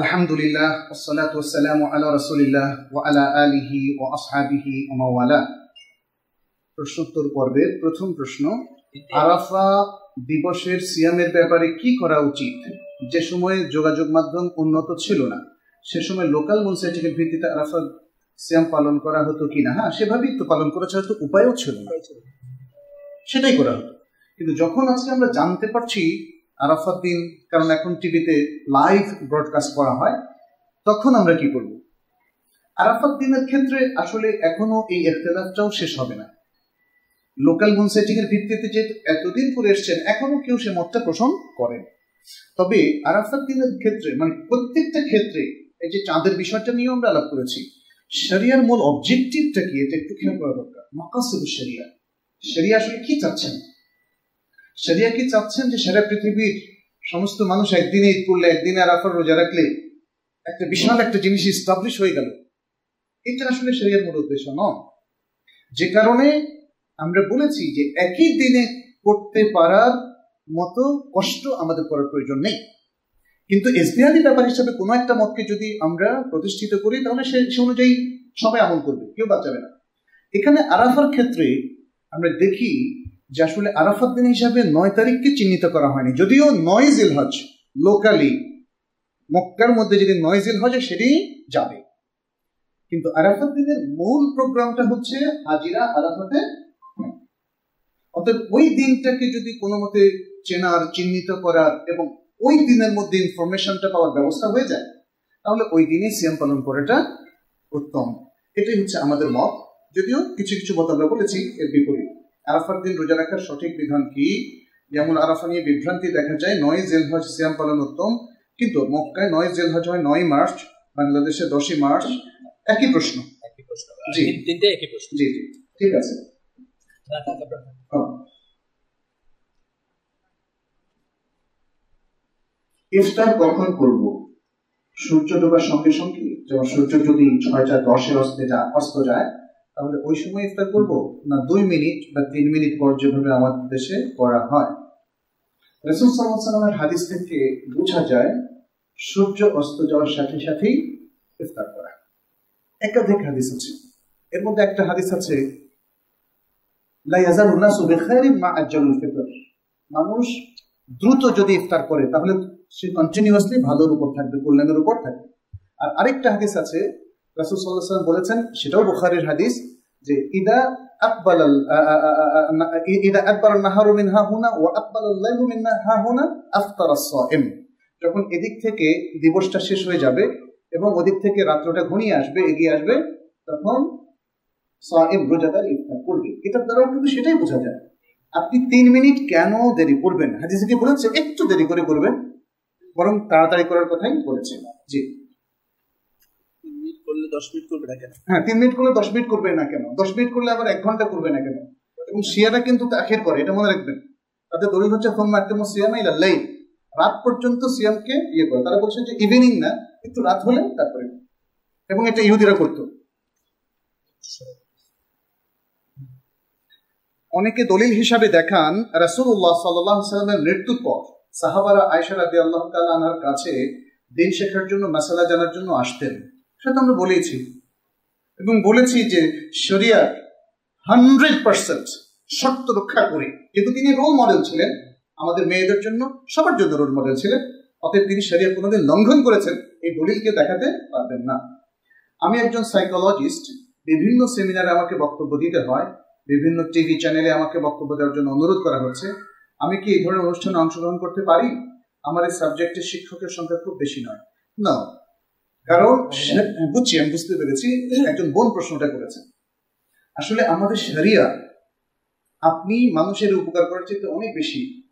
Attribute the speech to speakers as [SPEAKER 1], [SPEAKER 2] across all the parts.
[SPEAKER 1] আলহামদুলিল্লাহ ওসলাত ওসালাম আলা রসুলিল্লাহ ও আলা আলিহি ও আসহাবিহি ওমাওয়ালা প্রশ্নোত্তর পর্বের প্রথম প্রশ্ন, আরাফা দিবসের সিয়ামের ব্যাপারে কি করা উচিত? যে সময়ে যোগাযোগ মাধ্যম উন্নত ছিল না, সে সময় লোকাল মুনসাইটিকের ভিত্তিতে আরাফা সিয়াম পালন করা হতো কি না হ্যাঁ সেভাবেই তো পালন করা ছাড়া তো উপায়ও ছিল না। সেটাই করা হতো। কিন্তু যখন আজকে আমরা জানতে পারছি আরাফাত দিন, কারণ এখন টিভিতে লাইভ ব্রডকাস্ট করা হয়, তখন আমরা কি করব? আরাফাত দিনের ক্ষেত্রে আসলে এখনও এই এখতলাফটাও শেষ হবে না। লোকাল মুনসেটিং এর ভিত্তিতে যে এতদিন করে এসছেন, এখনও কেউ সে মতটা পোষণ করেন। তবে আরাফাত দিনের ক্ষেত্রে মানে প্রত্যেকটা ক্ষেত্রে এই যে চাঁদের বিষয়টা নিয়েও আমরা আলাপ করেছি, শরিয়ার মূল অবজেক্টিভটা কি? এটা একটু খেয়াল করা দরকার। মাকাসিদ শরিয়া শরিয়া আসলে কি চাচ্ছেন? শরিয়া কি চাচ্ছেন যে সারা পৃথিবীর সমস্ত মানুষ একদিনে ঈদ করলে, একদিনে আরাফার রোজা রাখলে একটা বিশাল একটা জিনিস ইস্টাবলিশ হয়ে গেল? এটা আসলে শরিয়ার মূল উদ্দেশ্য নয়। যে কারণে আমরা বলেছি যে একই দিনে করতে পারার মতো কষ্ট আমাদের করার প্রয়োজন নেই। কিন্তু এসবিআরি ব্যাপার হিসাবে কোনো একটা মতকে যদি আমরা প্রতিষ্ঠিত করি, তাহলে সে সে অনুযায়ী সবাই আমল করবে, কেউ বাঁচাবে না। এখানে আরাফার ক্ষেত্রে আমরা দেখি যে আসলে আরাফাত দিন হিসাবে নয় তারিখকে চিহ্নিত করা হয়নি। যদিও নয় জিল হজ লোকালি মক্কার মধ্যে যদি নয় জিল হজ সেটি যাবে। কিন্তু আরাফাত দিনের মূল প্রোগ্রামটা হচ্ছে হাজিরা আরাফাতে। অর্থাৎ ওই দিনটাকে যদি কোনো মতে চেনার, চিহ্নিত করার এবং ওই দিনের মধ্যে ইনফরমেশনটা পাওয়ার ব্যবস্থা হয়ে যায়, তাহলে ওই দিনে সিয়াম পালন করাটা উত্তম। এটাই হচ্ছে আমাদের মত। যদিও কিছু কিছু মত আমরা বলেছি, এর বিপরীত। আরাফার দিন রোজা রাখার সঠিক বিধান কি? যেমন আরাফা নিয়ে বিভ্রান্তি দেখা যায় নয় জেল হজ সিয়াম পালন উত্তম। কিন্তু মক্কায় নয় জেল হজ হয় নয় মার্চ বাংলাদেশে দশই মার্চ। একই প্রশ্ন।
[SPEAKER 2] একই প্রশ্ন।
[SPEAKER 1] জি।
[SPEAKER 2] তিনটে একই প্রশ্ন।
[SPEAKER 1] জি জি। ঠিক আছে। হ্যাঁ। ইফতার কখন করব? সূর্য ডোবার সঙ্গে সঙ্গে? যেমন সূর্য যদি ছয়টা দশে অস্তে যায় অস্ত যায় তাহলে ওই সময় ইফতার করব না দুই মিনিট বা তিন মিনিট পর যেভাবে আমাদের দেশে করা হয়? রসুল সাল্লামের হাদিস থেকে বোঝা যায়, সূর্য, অস্ত যাওয়ার সাথে সাথেই ইফতার করা। একাধিক হাদিস আছে। এর মধ্যে একটা হাদিস আছে মানুষ দ্রুত যদি ইফতার করে, তাহলে সে কন্টিনিউয়াসলি ভালোর উপর থাকবে, কল্যাণের উপর থাকবে। আর আরেকটা হাদিস আছে রাসূল সাল্লাল্লাহু বলেছেন, সেটাও বুখারীর হাদিস, যে ইদা আকবাল ইদা আকবার নাহারু মিন হা হুনা ওয়া আকবাল লাইলু মিন হা হুনা আফতার আস-সাইম যখন এদিক থেকে দিবসটা শেষ হয়ে যাবে এবং ওদিক থেকে রাত্রটা ঘনিয়ে আসবে, এগিয়ে আসবে, তখন সাইম রোজাদার ইফতার করবে। এটার দ্বারাও কিন্তু সেটাই বোঝা যায়। আপনি তিন মিনিট কেন দেরি করবেন? হাদিসে কি বলেছে, একটু দেরি করে করবেন? বরং তাড়াতাড়ি করার কথাই বলেছে। জি।
[SPEAKER 2] করলে দশ মিনিট করবে না কেন?
[SPEAKER 1] হ্যাঁ তিন মিনিট করলে দশ মিনিট করবে না কেন? দশ মিনিট করলে আবার এক ঘণ্টা করবে না কেন? এবং কিন্তু করে, এটা মনে রাখবেন। তাদের হচ্ছে, ফোন মারতে সিয়ামা ইলাল্লাই রাত পর্যন্ত সিয়ামকে ইয়ে করে। তারা বলছে যে, ইভিনিং না একটু রাত হলে তারপরে। এবং এটা ইহুদিরা অনেকে দলিল হিসাবে দেখান আলাইহি সাল্লামের মৃত্যুর পর। সাহাবারা আয়েশা রাদিয়াল্লাহু তাআলা আনহার কাছে দিন শেখার জন্য, মাসালা জানার জন্য আসতেন। সেটা আমরা বলেছি এবং বলেছি যে শরিয়া হান্ড্রেড পার্সেন্ট শর্ত রক্ষা করে। যেহেতু তিনি রোল মডেল ছিলেন আমাদের মেয়েদের জন্য, সবার জন্য রোল মডেল ছিলেন। অতএব তিনি শরিয়া কোনোদিন লঙ্ঘন করেছেন, এই দলিলকে দেখাতে পারবেন না। আমি একজন সাইকোলজিস্ট বিভিন্ন সেমিনারে আমাকে বক্তব্য দিতে হয়, বিভিন্ন টিভি চ্যানেলে আমাকে বক্তব্য দেওয়ার জন্য অনুরোধ করা হচ্ছে। আমি কি এই ধরনের অনুষ্ঠানে অংশগ্রহণ করতে পারি? আমার এই সাবজেক্টের শিক্ষকের সংখ্যা খুব বেশি নয়। না কারণ সে- বুঝছি, আমি বুঝতে পেরেছি, একজন বোন প্রশ্নটা করেছেন আসলে আমাদের শরিয়া, আপনি মানুষের উপকার করার চেয়ে অনেক বেশি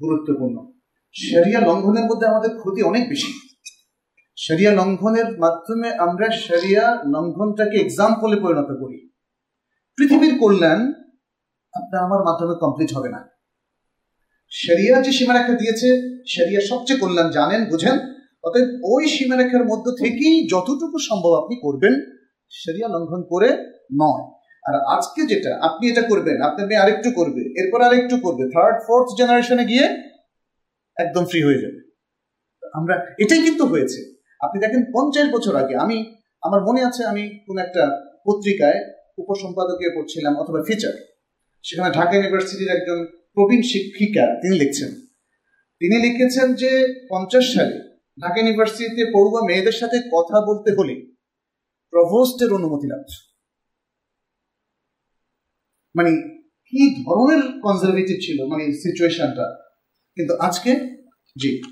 [SPEAKER 1] গুরুত্বপূর্ণ। শরিয়া লঙ্ঘনের মধ্যে আমাদের ক্ষতি অনেক বেশি। শরিয়া লঙ্ঘনের মাধ্যমে আমরা শরিয়া লঙ্ঘনটাকে এক্সাম্পলে পরিণত করি। পৃথিবীর কল্যাণ আপনার আমার মাধ্যমে কমপ্লিট হবে না। শরিয়া যে সীমারেখা দিয়েছে, শরিয়া সবচেয়ে কল্যাণ জানেন, বুঝেন অতএব ওই সীমারেখার মধ্য থেকেই যতটুকু সম্ভব আপনি করবেন শরিয়া লঙ্ঘন করে নয়। আর আজকে যেটা, আপনি এটা করবেন, আপনার মেয়ে আরেকটু করবে, এরপর আরেকটু করবে থার্ড ফোর্থ জেনারেশনে গিয়ে একদম ফ্রি হয়ে যাবে। আমরা, এটাই কিন্তু হয়েছে। আপনি দেখেন, পঞ্চাশ বছর আগে আমি, আমার মনে আছে আমি কোন একটা পত্রিকায় উপসম্পাদকীয় পড়ছিলাম, অথবা ফিচার, সেখানে ঢাকা ইউনিভার্সিটির একজন প্রবীণ শিক্ষিকা, তিনি লিখছেন। তিনি লিখেছেন যে পঞ্চাশ সালে ঢাকা ইউনিভার্সিটিতে পড়ুয়া মেয়েদের সাথে কথা বলতে হলে প্রভোস্টের অনুমতি লাগছে মানে কি ধরনের কনজারভেটিভ ছিল মানে সিচুয়েশনটা কিন্তু আজকে, জি।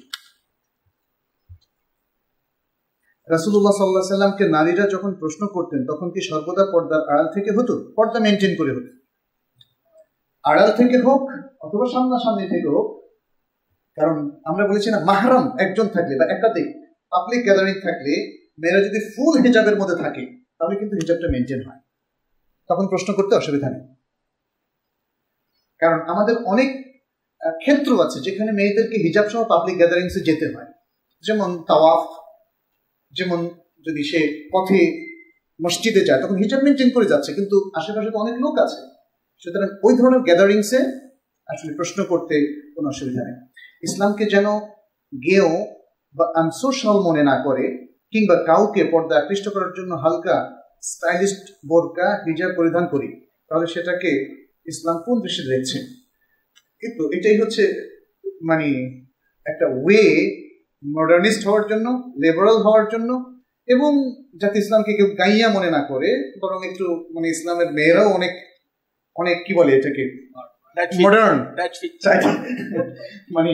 [SPEAKER 1] রাসুল্লাহ সাল্লাহ সাল্লামকে নারীরা যখন প্রশ্ন করতেন, তখন কি সর্বদা পর্দার আড়াল থেকে হতো? পর্দা মেনটেন করে হতো। আড়াল থেকে হোক, অথবা সামনাসামনি থেকে হোক কারণ আমরা বলেছি না, মাহারাম একজন থাকলে বা একাধিক পাবলিক গ্যাদারিং থাকলে মেয়েরা যদি ফুল হিজাবের মধ্যে থাকে, তাহলে কিন্তু হিজাবটা মেনটেন হয়। তখন প্রশ্ন করতে অসুবিধা নেই। কারণ আমাদের অনেক ক্ষেত্র আছে যেখানে মেয়েদেরকে হিজাব সহ পাবলিক গ্যাদারিংসে যেতে হয়। যেমন তাওয়াফ, যেমন যদি সে পথে মসজিদে যায়, তখন হিজাব মেনটেন করে যাচ্ছে, কিন্তু আশেপাশে তো অনেক লোক আছে। সুতরাং ওই ধরনের গ্যাদারিংসে আসলে প্রশ্ন করতে কোনো অসুবিধা নেই। ইসলামকে যেন গেও বা আনসোশাল মনে না করে কিংবা কাউকে পর্দা আকৃষ্ট করার জন্য হালকা স্টাইলিস্ট বোরকা, হিজাব পরিধান করি, তাহলে সেটাকে ইসলাম কোন দৃষ্টিতে দেখছে কিন্তু এটাই হচ্ছে মানে একটা ওয়ে মডার্নিস্ট হওয়ার জন্য লিবারাল হওয়ার জন্য এবং যাতে ইসলামকে কেউ গাইয়া মনে না করে, বরং একটু মানে ইসলামের মেয়েরাও অনেক অনেক কি বলে এটাকে? মডার্ন মানে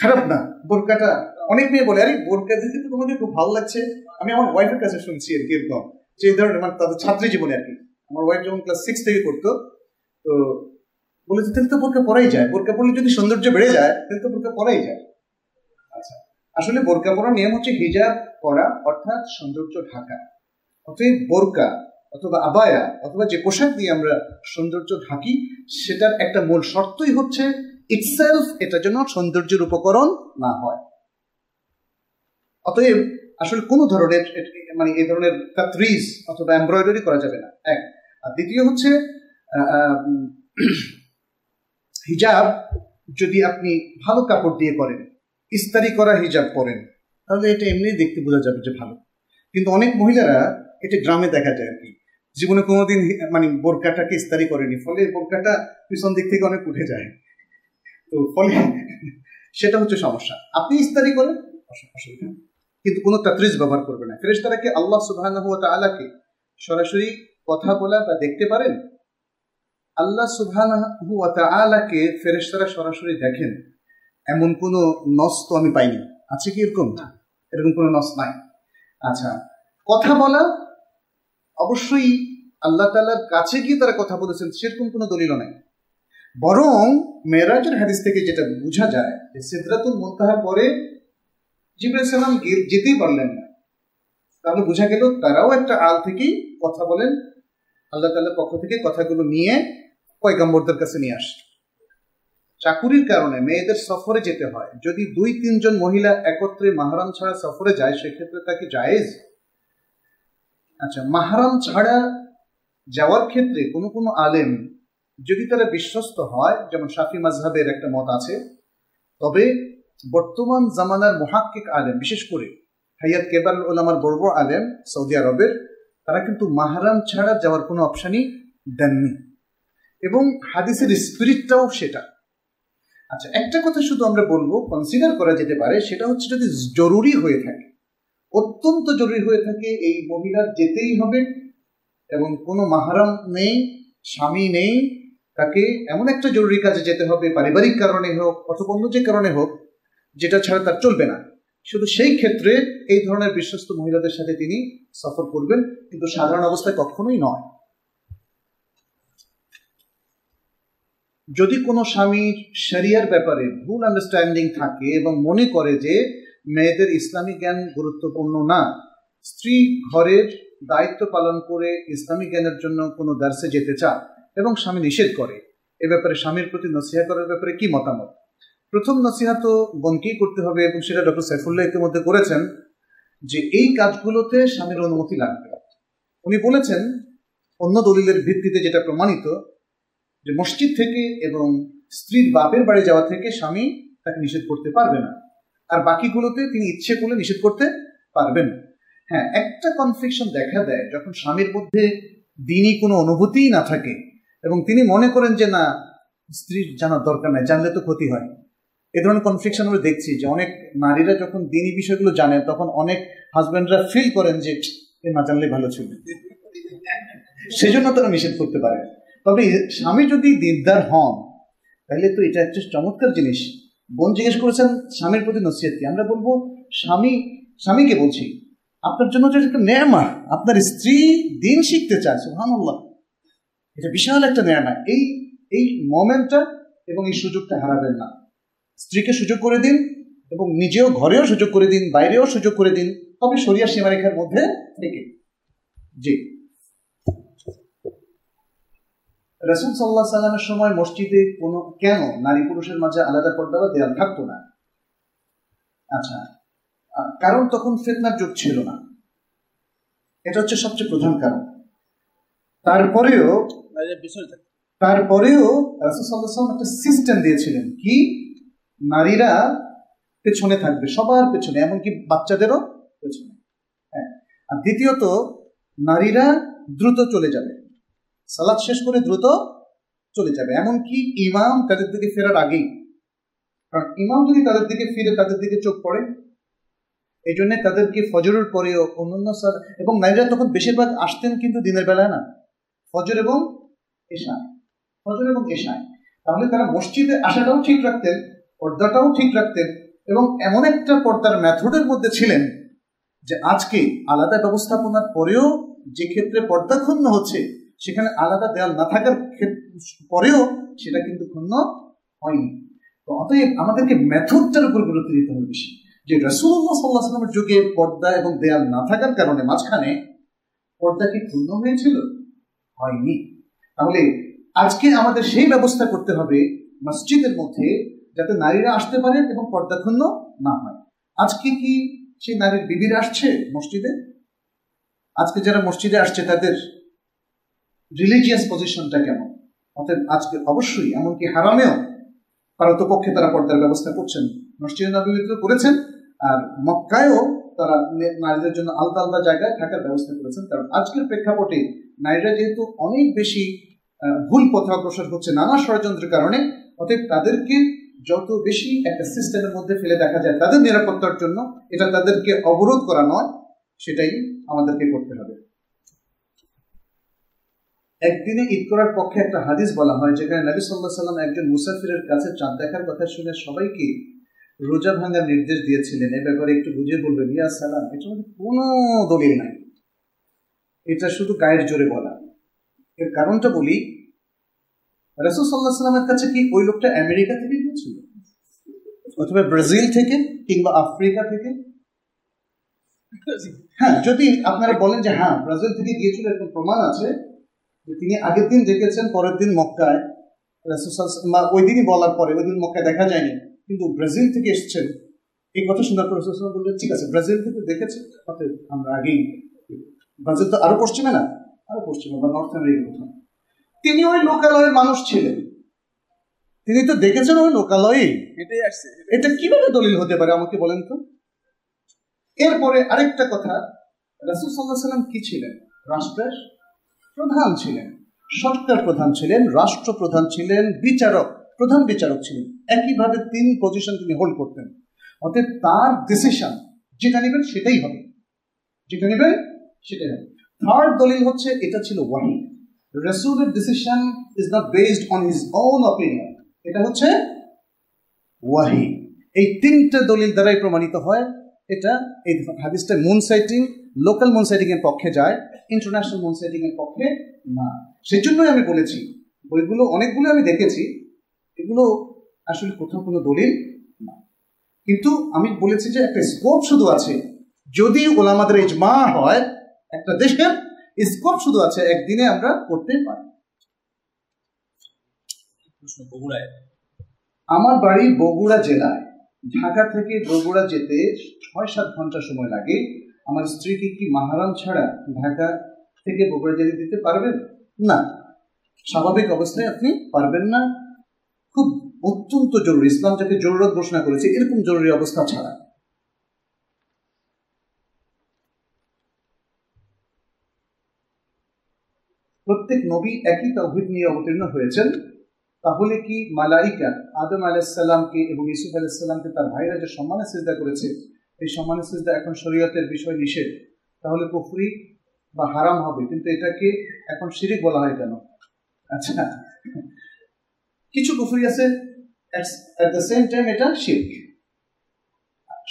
[SPEAKER 1] খারাপ না। বোরকাটা অনেক মেয়ে বলে আরে বোরকা দেখে তো তোমাকে খুব ভালো লাগছে। আমি আমার ওয়াইফের কাছে শুনছি আর কি এরকম। যে ধরনের মানে তাদের ছাত্রী জীবনে আর কি। আমার ওয়াইফ যখন ক্লাস সিক্স থেকে করতো তো বলেছে তাহলে তো বোরকা পরাই যায়। বোরকা পরলে যদি সৌন্দর্য বেড়ে যায় তাহলে তো বোরকা পরাই যায়। আচ্ছা আসলে বোরকা পরার নিয়ম হচ্ছে হিজাব করা অর্থাৎ সৌন্দর্য ঢাকা। অতএব বোরকা অথবা আবায়া, অথবা যে পোশাক দিয়ে আমরা সৌন্দর্য ঢাকি, সেটার একটা মূল শর্তই হচ্ছে ইটসেলফ এটা যেন সৌন্দর্যের উপকরণ না হয়। অতএব, আসলে কোনো ধরনের মানে এই ধরনের কাত্রিজ অথবা এমব্রয়ডারি করা যাবে না। এক। আর দ্বিতীয় হচ্ছে হিজাব যদি আপনি ভালো কাপড় দিয়ে করেন, ইস্তারি করা হিজাব পরেন, তাহলে এটা এমনি দেখতে বোঝা যাবে যে ভালো। কিন্তু অনেক মহিলারা এটা গ্রামে দেখা যায় আর কি। জীবনে কোনোদিন মানে বোরকাটাকে ইস্তারি করেনি, ফলে বোরকাটা পিছন দিক থেকে অনেক উঠে যায়। তো ফলে সেটা হচ্ছে সমস্যা। আপনি ইস্তারি করেন অসুবিধা কিন্তু কোনো তাত্রিজ ব্যবহার করবে না। ফেরেশতারাকে আল্লাহ সুবাহ আলাকে সরাসরি কথা বলা বা দেখতে পারেন? আল্লাহ সুবহানাহু আলাকে ফেরেশতারা সরাসরি দেখেন। এমন কোনো নস তো আমি পাইনি। আছে কি এরকম? না। এরকম কোনো নস নাই। আচ্ছা কথা বলা অবশ্যই আল্লাহ তালার কাছে গিয়ে তারা কথা বলেছেন, সেরকম কোনো দলিল নাই। বরং মেয়েরাজের হাদিস থেকে যেটা বোঝা যায় যে সিদ্ধাতুল মুন্তাহার পরে জিবরাইল সালাম যেতেই পারলেন না। তাহলে বোঝা গেল তারাও একটা আল থেকেই কথা বলেন, আল্লাহ তাল্লার পক্ষ থেকে কথাগুলো নিয়ে পয়গাম্বরদের কাছে নিয়ে আসে চাকুরির কারণে মেয়েদের সফরে যেতে হয়। যদি দুই তিনজন মহিলা একত্রে মাহারাম ছাড়া সফরে যায়, সেক্ষেত্রে তাকে জায়েজ আচ্ছা মাহারাম ছাড়া যাওয়ার ক্ষেত্রে কোনো কোনো আলেম যদি তারা বিশ্বস্ত হয়, যেমন শাফি মাজহাবের একটা মত আছে, তবে বর্তমান জামানার মহাক্কিক আলেম, বিশেষ করে হাইয়াত কেবাল ওলামার বড় বড় আলেম সৌদি আরবের, তারা কিন্তু মাহারাম ছাড়া যাওয়ার কোনো অপশানই দেননি। এবং হাদিসের স্পিরিটটাও সেটা। আচ্ছা একটা কথা শুধু আমরা বলব কনসিডার করা যেতে পারে, সেটা হচ্ছে যদি জরুরি হয়ে থাকে অত্যন্ত জরুরি হয়ে থাকে এই মহিলার যেতেই হবে এবং কোনো মাহারাম নেই, স্বামী নেই, তাকে এমন একটা জরুরি কাজে যেতে হবে, পারিবারিক কারণে হোক অথবা অন্য যে কারণে হোক, যেটা ছাড়া তার চলবে না। শুধু সেই ক্ষেত্রে এই ধরনের বিশ্বস্ত মহিলাদের সাথে তিনি সফর করবেন, কিন্তু সাধারণ অবস্থায় কখনোই নয়। যদি কোনো স্বামীর শরিয়ার ব্যাপারে ভুল আন্ডারস্ট্যান্ডিং থাকে এবং মনে করে যে মেয়েদের ইসলামী জ্ঞান গুরুত্বপূর্ণ না। স্ত্রী ঘরের দায়িত্ব পালন করে ইসলামী জ্ঞানের জন্য কোনো দার্সে যেতে চায় এবং স্বামী নিষেধ করে। এ ব্যাপারে স্বামীর প্রতি নসিহা করার ব্যাপারে কি মতামত? প্রথম নসিহা তো বোনকেই করতে হবে এবং সেটা ডক্টর সাইফুল্লাহ ইতিমধ্যে করেছেন যে এই কাজগুলোতে স্বামীর অনুমতি লাগবে। উনি বলেছেন, অন্য দলিলের ভিত্তিতে যেটা প্রমাণিত, যে মসজিদ থেকে এবং স্ত্রীর বাপের বাড়ি যাওয়া থেকে স্বামী তাকে নিষেধ করতে পারবে না। আর বাকিগুলোতে তিনি ইচ্ছে করলে নিষেধ করতে পারবেন। হ্যাঁ একটা কনফ্লিকশন দেখা দেয় যখন স্বামীর মধ্যে দিনই কোনো অনুভূতিই না থাকে এবং তিনি মনে করেন যে, না স্ত্রীর জানার দরকার নাই, জানলে তো ক্ষতি হয়। এ ধরনের কনফ্লিকশন আমরা দেখছি যে অনেক নারীরা যখন দিনই বিষয়গুলো জানেন তখন অনেক হাজব্যান্ডরা ফিল করেন যে না জানলে ভালো ছিল। সেজন্য তারা নিষেধ করতে পারে। তবে স্বামী যদি দিনদার হন, তাহলে তো এটা একটা চমৎকার জিনিস। বোন জিজ্ঞেস করেছেন, স্বামীর প্রতি নসিহত কি? আমরা বলব, স্বামী, স্বামীকে বলছি, আপনার জন্য যে একটা নেয়ামা আপনার স্ত্রী দিন শিখতে চায় সুহানুল্লাহ এটা বিশাল একটা নেয়ামা। এই এই মোমেন্টটা এবং এই সুযোগটা হারাবেন না। স্ত্রীকে সুযোগ করে দিন এবং নিজেও ঘরেও সুযোগ করে দিন, বাইরেও সুযোগ করে দিন, তবে সরিয়া সীমারেখার মধ্যে থেকে। জি। রসুল সাল্লাহ সাল্লামের সময় মসজিদে কোনো কেন? নারী পুরুষের মাঝে আলাদা পর্দা বা দেয়াল থাকতো না। আচ্ছা কারণ তখন ফেতনার যুগ ছিল না। এটা হচ্ছে সবচেয়ে প্রধান কারণ। তারপরেও তারপরেও রাসুসাল্লাম একটা সিস্টেম দিয়েছিলেন কি? নারীরা পেছনে থাকবে সবার পেছনে এমনকি বাচ্চাদেরও পেছনে। হ্যাঁ আর দ্বিতীয়ত নারীরা দ্রুত চলে যাবে। সালাদ শেষ করে দ্রুত চলে যাবে। এমনকি ইমাম তাদের দিকে ফেরার আগেই। কারণ ইমাম যদি তাদের দিকে ফিরে, তাদের দিকে চোখ পড়ে এই জন্য তাদেরকে ফজরের পরেও অন্যান্য সাল এবং নারীরা তখন বেশিরভাগ আসতেন কিন্তু দিনের বেলায় না। ফজর এবং এশা ফজর এবং এশায়। তাহলে তারা মসজিদে আসাটাও ঠিক রাখতেন, পর্দাটাও ঠিক রাখতেন, এবং এমন একটা পর্দার মেথডের মধ্যে ছিলেন যে আজকে আলাদা ব্যবস্থাপনার পরেও যে ক্ষেত্রে পর্দা ক্ষুণ্ণ হচ্ছে সেখানে আলাদা দেয়াল না থাকার পরেও সেটা কিন্তু ক্ষুণ্ণ হয়নি। তো অতএব আমাদেরকে মেথডটার উপর গুরুত্ব দিতে হবে বেশি। যে রসুল্লাহ সাল্লাহ সাল্লামের যুগে পর্দা এবং দেয়াল না থাকার কারণে মাঝখানে পর্দা কি ক্ষুণ্ণ হয়েছিল? হয়নি। তাহলে আজকে আমাদের সেই ব্যবস্থা করতে হবে মসজিদের মধ্যে যাতে নারীরা আসতে পারে এবং পর্দা ক্ষুণ্ণ না হয়। আজকে কি সেই নারীর বিবিরা আসছে মসজিদে? আজকে যারা মসজিদে আসছে তাদের রিলিজিয়াস পজিশনটা কেমন? অর্থাৎ আজকে অবশ্যই, এমনকি হারামেও পক্ষে তারা পর্দার ব্যবস্থা করছেন। মসজিদ নবীতে করেছেন, আর মক্কায়ও তারা নারীদের জন্য আলাদা আলাদা জায়গায় থাকার ব্যবস্থা করেছেন। কারণ আজকের প্রেক্ষাপটে নারীরা যেহেতু অনেক বেশি ভুল পথে অগ্রসর হচ্ছে নানা ষড়যন্ত্রের কারণে, অতএব তাদেরকে যত বেশি একটা সিস্টেমের মধ্যে ফেলে দেখা যায় তাদের নিরাপত্তার জন্য, এটা তাদেরকে অবরোধ করা নয়, সেটাই আমাদেরকে করতে হবে। একদিনে ঈদ করার পক্ষে একটা হাদিস বলা হয়, যেখানে নবী সাল্লাহ সাল্লাম একজন মুসাফিরের কাছে চাঁদ দেখার কথা শুনে সবাইকে রোজা ভাঙার নির্দেশ দিয়েছিলেন। এ ব্যাপারে একটু বুঝে বলবেন, ইয়া সালাম, এটার মধ্যে কোনো দলিল নাই। এটা শুধু গায়ের জোরে বলা। এর কারণটা বলি, রাসুল সাল্লাহ সাল্লামের কাছে কি ওই লোকটা আমেরিকা থেকে গিয়েছিল? অথবা ব্রাজিল থেকে কিংবা আফ্রিকা থেকে? হ্যাঁ যদি আপনারা বলেন যে হ্যাঁ ব্রাজিল থেকে গিয়েছিল এরকম প্রমাণ আছে তিনি আগের দিন দেখেছেন পরের দিন মক্কায় ওই দিনই বলার পরে ওই দিন মক্কায় দেখা যায়নি। কিন্তু ব্রাজিল থেকে এসছেন। এই কথা শোনার পর বললেন ঠিক আছে ব্রাজিল থেকে দেখেছে অতএব আমরা আগেই ব্রাজিল তো আরও পশ্চিমে না? আরও পশ্চিমে বা নর্থ আমেরিকা তিনি ওই লোকালয়ের মানুষ ছিলেন। তিনি তো দেখেছেন ওই লোকালয়ে
[SPEAKER 2] এটাই আসছে
[SPEAKER 1] এটা কীভাবে দলিল হতে পারে আমাকে বলেন তো? এরপরে আরেকটা কথা রাসুল সাল্লাহ সাল্লাম কি ছিলেন? রাষ্ট্রের প্রধান ছিলেন, সরকার প্রধান ছিলেন রাষ্ট্র প্রধান ছিলেন, বিচারক, প্রধান বিচারক ছিলেন। একইভাবে তিন পজিশন তিনি হোল্ড করতেন। অতএব তার ডিসিশন যেটা নেবেন সেটাই হবে। যেটা নেবেন সেটাই হবে। থার্ড দলিল হচ্ছে, এটা ছিল ওয়াহি। রসুলের decision is not based on his own opinion এটা হচ্ছে ওয়াহি। এই তিনটা দলিল দ্বারাই প্রমাণিত হয়। এটা এই হাদিসটা moon sighting local moon sighting এর পক্ষে যায় ইন্টারন্যাশনাল মুন সাইটিং এর পক্ষে না। সেজন্যই আমি বলেছি বইগুলো অনেকগুলো আমি দেখেছি এগুলো আসলে কোথাও কোনো দলিল না। কিন্তু আমি বলেছি যে একটা স্কোপ শুধু আছে। যদি ওলামাদের ইজমা হয় একটা দেশের স্কোপ শুধু আছে একদিনে আমরা করতে পারি। আমার বাড়ি বগুড়া জেলায়। ঢাকা থেকে বগুড়া যেতে ছয় সাত ঘণ্টা সময় লাগে। আমার স্ত্রীকে কি মাহারাম ছাড়া ঢাকা থেকে বগুড়া যেতে দিতে পারবেন? না। স্বাভাবিক অবস্থায় আপনি পারবেন না। খুব অত্যন্ত জরুরি। ইসলাম যাকে জরুরত ঘোষণা করেছে, এরকম জরুরি অবস্থা ছাড়া। প্রত্যেক নবী একই তহিদ নিয়ে অবতীর্ণ হয়েছেন। তাহলে কি মালাইকা আদম আলাহিসাল্লামকে এবং ইসুফ আলাহিসাল্লামকে তার ভাইরা যে সম্মানে চেষ্টা করেছে এই সম্মানের সিজদা এখন শরীয়তের বিষয় নিষেধ। তাহলে কুফরি বা হারাম হবে, কিন্তু এটাকে এখন শিরিক বলা হয় কেন? আচ্ছা কিছু কুফরি আছে অ্যাট দ্য সেম টাইম এটা শিরিক।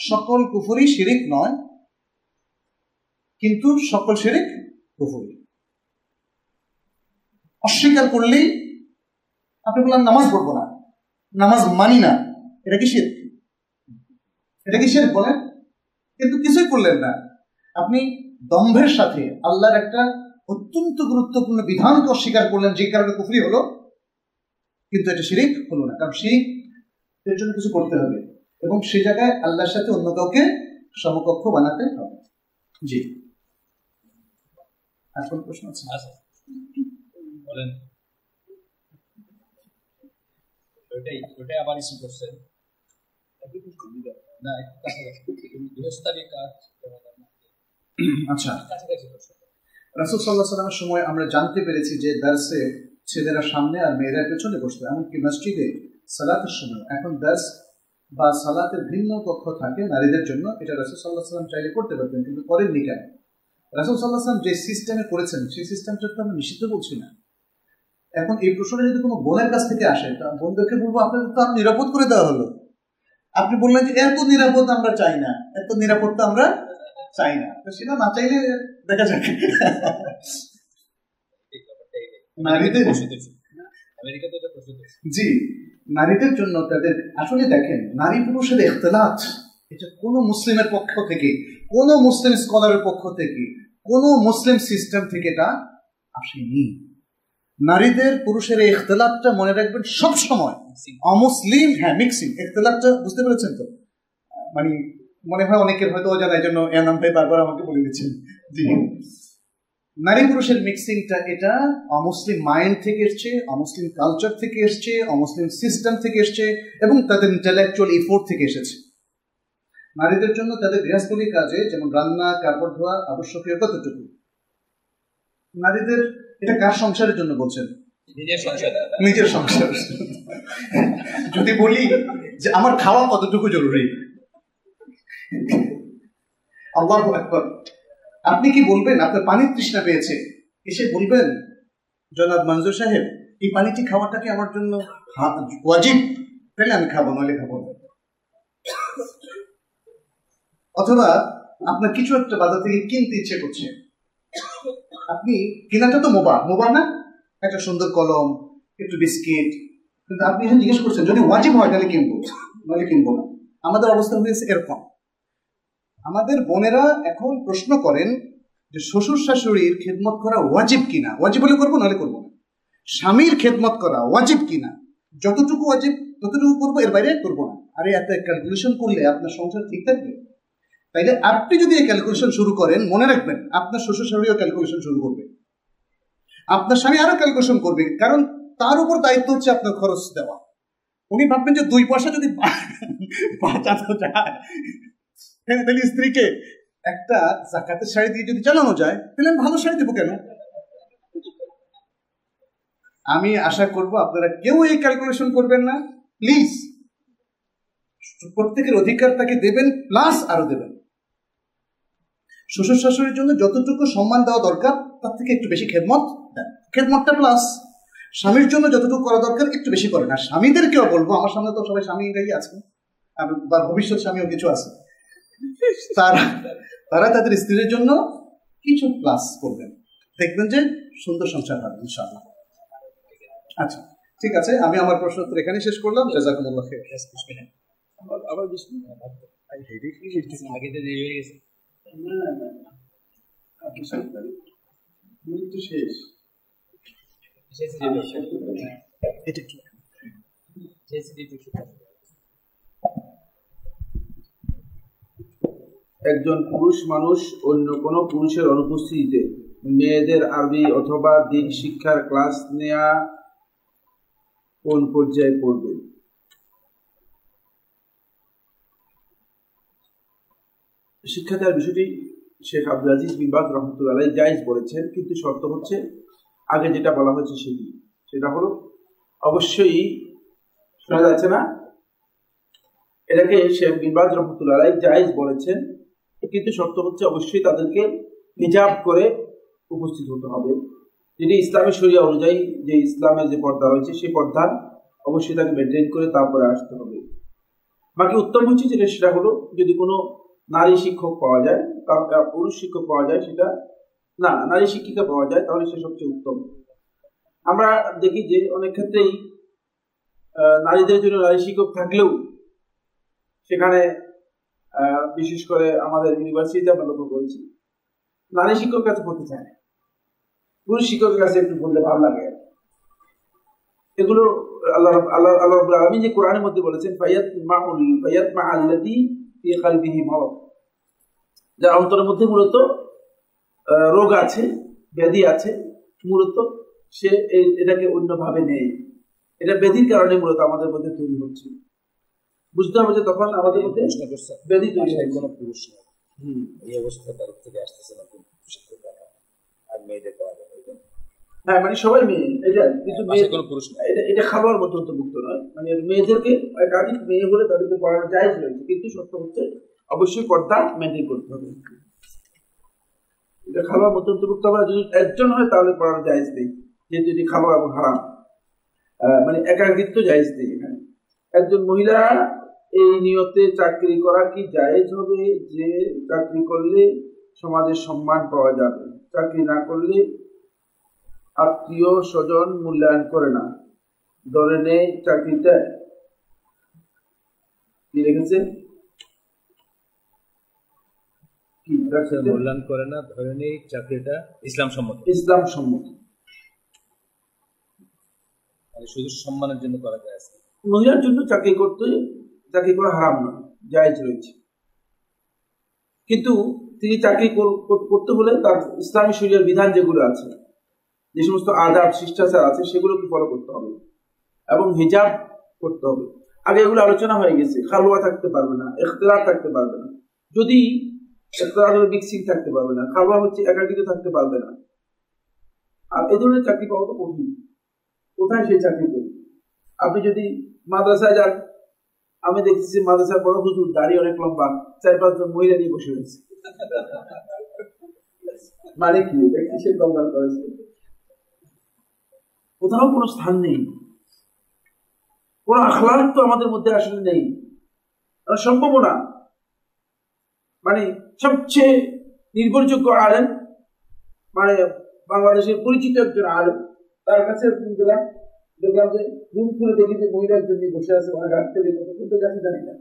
[SPEAKER 1] সকল কুফরি শিরিক নয়, কিন্তু সকল শিরিক কুফরি। অস্বীকার করলেই আপনি বললাম নামাজ পড়ব না, নামাজ মানি না, এটা কি শির এটা কি শির বলেন? কিন্তু কিছুই করলেন না। আপনি দম্ভের সাথে আল্লাহর একটা অত্যন্ত গুরুত্বপূর্ণ বিধানকে অস্বীকার করলেন, যে কারণে কুফরি হলো। কিন্তু এটা শিরিক হলো না, কারণ শিরিক এর জন্য কিছু করতে হবে এবং সে জায়গায় আল্লাহর সাথে অন্য কাউকে সমকক্ষ বানাতে হবে। জি। কোন প্রশ্ন আছে?
[SPEAKER 3] আচ্ছা। বলেন। ওইটাই ওইটাই আবার ইস্যু করছেন না একটু কাছাকাছি গৃহস্থালী কাজ
[SPEAKER 1] আচ্ছা।
[SPEAKER 3] কাছাকাছি
[SPEAKER 1] রাসুল সাল্লাহ সাল্লামের সময় আমরা জানতে পেরেছি যে দার্সে ছেলেরা সামনে আর মেয়েরা পেছনে বসতো এমনকি মসজিদে সালাতের সময়। এখন দার্স বা সালাতের ভিন্ন কক্ষ থাকে নারীদের জন্য এটা রাসুল সাল্লাহ সাল্লাম চাইলে করতে পারতেন কিন্তু করেননি কেন? রাসুল সাল্লাহ সাল্লাম যে সিস্টেমে করেছেন সেই সিস্টেমটা তো আমরা নিষিদ্ধ বলছি না। এখন এই প্রশ্নটা যদি কোনো বোনের কাছ থেকে আসে তা বোনদেরকে বলব আপনাদের তো আরও নিরাপদ করে দেওয়া হলো। আপনি বললেন যে এত নিরাপদ আমরা চাই না, এত নিরাপত্তা আমরা চাই না। তো সেটা না চাইলে দেখা যাক। নারীদের জি, নারীদের জন্য তাদের আসলে দেখেন, নারী পুরুষের এখতলাত এটা কোনো মুসলিমের পক্ষ থেকে, কোনো মুসলিম স্কলারের পক্ষ থেকে, কোনো মুসলিম সিস্টেম থেকে এটা আসেনি। নারীদের পুরুষের এই এখতলাতটা মনে রাখবেন সব সময় অমুসলিম হ্যাঁ মিক্সিং এখতলাতটা বুঝতে পেরেছেন তো? মানে মনে হয় অনেকের হয়তো অজানা এই জন্য এ নামটাই বারবার আমাকে বলে দিচ্ছেন। জি। নারী পুরুষের মিক্সিংটা এটা অমুসলিম মাইন্ড থেকে এসছে অমুসলিম কালচার থেকে এসছে অমুসলিম সিস্টেম থেকে এসছে এবং তাদের ইন্টালেকচুয়াল এফোর্ট থেকে এসেছে। নারীদের জন্য তাদের গৃহস্থলী কাজে যেমন রান্না কাপড় ধোয়া আবশ্যকীয় কতটুকু নারীদের এটা কার সংসারের জন্য বলছেন?
[SPEAKER 3] নিজের সংসার
[SPEAKER 1] নিজের সংসার যদি বলি যে আমার খাওয়া কতটুকু জরুরি? আল্লাহ একবার আপনি কি বলবেন? আপনার পানির তৃষ্ণা পেয়েছে। এসে বলবেন জনাব মঞ্জুর সাহেব এই পানিটি খাওয়াটা কি আমার জন্য ওয়াজিব? তাহলে আমি খাব নইলে খাব না। অথবা আপনার কিছু একটা বাজার থেকে কিনতে ইচ্ছে করছে। আপনি কেনাটা তো মোবা মোবা না? একটা সুন্দর কলম, একটু বিস্কিট। কিন্তু আপনি এসে জিজ্ঞেস করছেন, যদি ওয়াজিব হয় তাহলে কিনবো। নাহলে কিনবো না। আমাদের অবস্থা হয়েছে এরকম। আমাদের বোনেরা এখন প্রশ্ন করেন যে শ্বশুর শাশুড়ির খেদমত করা ওয়াজিব কিনা? ওয়াজিব হলে করব, নাহলে করব না। স্বামীর খেদমত করা ওয়াজিব কিনা? যতটুকু ওয়াজিব, ততটুকু করব, এর বাইরে করব না। আরে, এত ক্যালকুলেশন করলে আপনার সংসার ঠিক থাকবে? তাইলে আপনি যদি এই ক্যালকুলেশন শুরু করেন, মনে রাখবেন, আপনার শ্বশুর শাশুড়িও ক্যালকুলেশন শুরু করবে। আপনার স্বামী আরও ক্যালকুলেশন করবে, কারণ তার উপর দায়িত্ব হচ্ছে আপনার খরচ দেওয়া। উনি ভাববেন যে দুই পয়সা যদি বাঁচানো যায় হ্যাঁ তাহলে স্ত্রীকে একটা জাকাতের শাড়ি দিয়ে যদি চালানো যায়, তাহলে আমি ভালো শাড়ি দেবো কেন? আমি আশা করব আপনারা কেউ এই ক্যালকুলেশন করবেন না। প্লিজ প্রত্যেকের অধিকার তাকে দেবেন প্লাস আরও দেবেন। শ্বশুর শাশুড়ির জন্য যতটুকু সম্মান দেওয়া দরকার তার থেকে একটু বেশি খেদমত দেন খেদমতটা প্লাস স্বামীর জন্য যতটুকু করা দরকার একটু বেশি করেন আর স্বামীদেরকেও বলব আমার সামনে তো সবাই স্বামীরাই আছে বা ভবিষ্যৎ স্বামীও কিছু আছে তারা তারা তাদের স্ত্রীর জন্য কিছু প্লাস করবেন দেখবেন যে সুন্দর সংসার হবে ইনশাআল্লাহ আচ্ছা ঠিক আছে আমি আমার প্রশ্ন উত্তর এখানে শেষ করলাম জাজাকুমুল্লাহ খাইর
[SPEAKER 2] আবার বিশ
[SPEAKER 3] আগে দেরি গেছে
[SPEAKER 2] একজন পুরুষ মানুষ অন্য কোনো পুরুষের অনুপস্থিতিতে মেয়েদের আরবি অথবা দিন শিক্ষার ক্লাস নেয়া কোন পর্যায়ে পড়বে? শিক্ষা দেওয়ার বিষয়টি শেখ আব্দুল আজিজ বিন বাজ রহমতুল্লাহ জায়েজ বলেছেন, কিন্তু শর্ত হচ্ছে, আগে যেটা বলা হয়েছে সেটি। সেটা হলো, অবশ্যই শোনা যাচ্ছে না? এটাকে শেখ বিনবাজ রহমতুল্লাহ জায়েজ বলেছেন, কিন্তু শর্ত হচ্ছে অবশ্যই তাদেরকে হিজাব করে উপস্থিত হতে হবে। যেটি ইসলামের শরিয়া অনুযায়ী যে ইসলামের যে পর্দা রয়েছে, সেই পর্দা অবশ্যই তাকে মেনটেন করে তারপরে আসতে হবে। বাকি উত্তম হচ্ছে যেটা, সেটা হলো, যদি কোনো নারী শিক্ষক পাওয়া যায় পুরুষ শিক্ষক পাওয়া যায় সেটা, না, নারী শিক্ষিকা পাওয়া যায়, তাহলে সে সবচেয়ে উত্তম আমরা দেখি যে অনেক ক্ষেত্রেই নারীদের জন্য নারী শিক্ষক থাকলেও সেখানে বিশেষ করে আমাদের ইউনিভার্সিটিতে আমরা লক্ষ্য করেছি, নারী শিক্ষক কাছে পড়তে চায়। পুরুষ শিক্ষকের কাছে একটু বললে ভালো লাগে এগুলো আল্লাহ আল্লাহ আল্লাহ আলামিন যে কোরআনের মধ্যে বলেছেন ফায়াত মাউল ফায়াত মা আল্লাযী ফি কলবিহি মারাদ। যার অন্তরের মধ্যে মূলত রোগ আছে ব্যাধি আছে মূলত সে এটাকে অন্যভাবে নেয়। এটা ব্যাধির কারণে মূলত আমাদের মধ্যে তৈরি হচ্ছে। বুঝতে হবে যে তখন আমাদের মধ্যে ব্যাধি তৈরি
[SPEAKER 3] বাসায় কোনো পুরুষ নেই
[SPEAKER 2] হুম।
[SPEAKER 3] এই অবস্থা তরফ থেকে আসতেছে না আর মেয়েদের পাওয়া যাবে।
[SPEAKER 2] হ্যাঁ মানে সবাই মেয়ে। এটা কিছু মেয়ে
[SPEAKER 3] কোনো পুরুষ
[SPEAKER 2] এটা এটা খাবার অন্তর্ভুক্ত নয়। মানে মেয়েদেরকে একাধিক মেয়ে হলে তাদেরকে পড়ানো জায়জ রয়েছে কিন্তু সত্য হচ্ছে অবশ্যই পর্দা মেনটেন করতে হবে। এটা খাবার মতো অন্তর্ভুক্ত হবে যদি একজন হয় তাহলে পড়ানো জায়জ নেই। যেহেতু এটি খাবার এবং হারাম। মানে একাকিত্ব জায়জ নেই এখানে। একজন মহিলা এই নিয়তে চাকরি করা কি জায়েজ হবে? যে চাকরি করলে সমাজের সম্মান পাওয়া যাবে। চাকরি না করলে আত্মীয় স্বজন মূল্যায়ন করে না। ধরে নেই চাকরিটা কি রেখেছে?
[SPEAKER 3] মূল্যায়ন করে না ধরে নেই চাকরিটা ইসলাম সম্মত।
[SPEAKER 2] ইসলাম সম্মত।
[SPEAKER 3] শুধু সম্মানের জন্য করা যায়।
[SPEAKER 2] মহিলার জন্য চাকরি করতে চাকরি করা হারাম নয় জায়েজ রয়েছে। কিন্তু তিনি চাকরি কর- কর- করতে হলে তার ইসলামী শরীরের বিধান যেগুলো আছে যে সমস্ত আদাব শিষ্টাচার আছে, সেগুলোকে ফলো করতে হবে। এবং হিজাব করতে হবে। আগে এগুলো আলোচনা হয়ে গেছে। খালুয়া থাকতে পারবে না এখতলার থাকতে পারবে না। যদি এখতলার থাকতে পারবে না খালুয়া হচ্ছে একাকিত থাকতে পারবে না। আর এ ধরনের চাকরি পাওয়া তো কঠিন। কোথায় সেই চাকরি করবে? আপনি যদি মাদ্রাসায় যান, আমি দেখতেছি মাদ্রাসার বড় হুজুর দাড়ি অনেক লম্বা, চার পাঁচজন মহিলা নিয়ে বসে রয়েছে। মানে কি? এটা কিসের করেছে। কোথাও কোনো স্থান নেই। কোন আখলাক তো আমাদের মধ্যে আসলে নেই। আর সম্ভব না। মানে সবচেয়ে নির্ভরযোগ্য আলেম মানে বাংলাদেশের পরিচিত একজন আলেম, তার কাছে গেলাম। দেখলাম যে রুম খুলে দেখি যে মহিলা একজন বসে আছে ওনার গাছ থেকে কত কোথায় গেছে জানি না।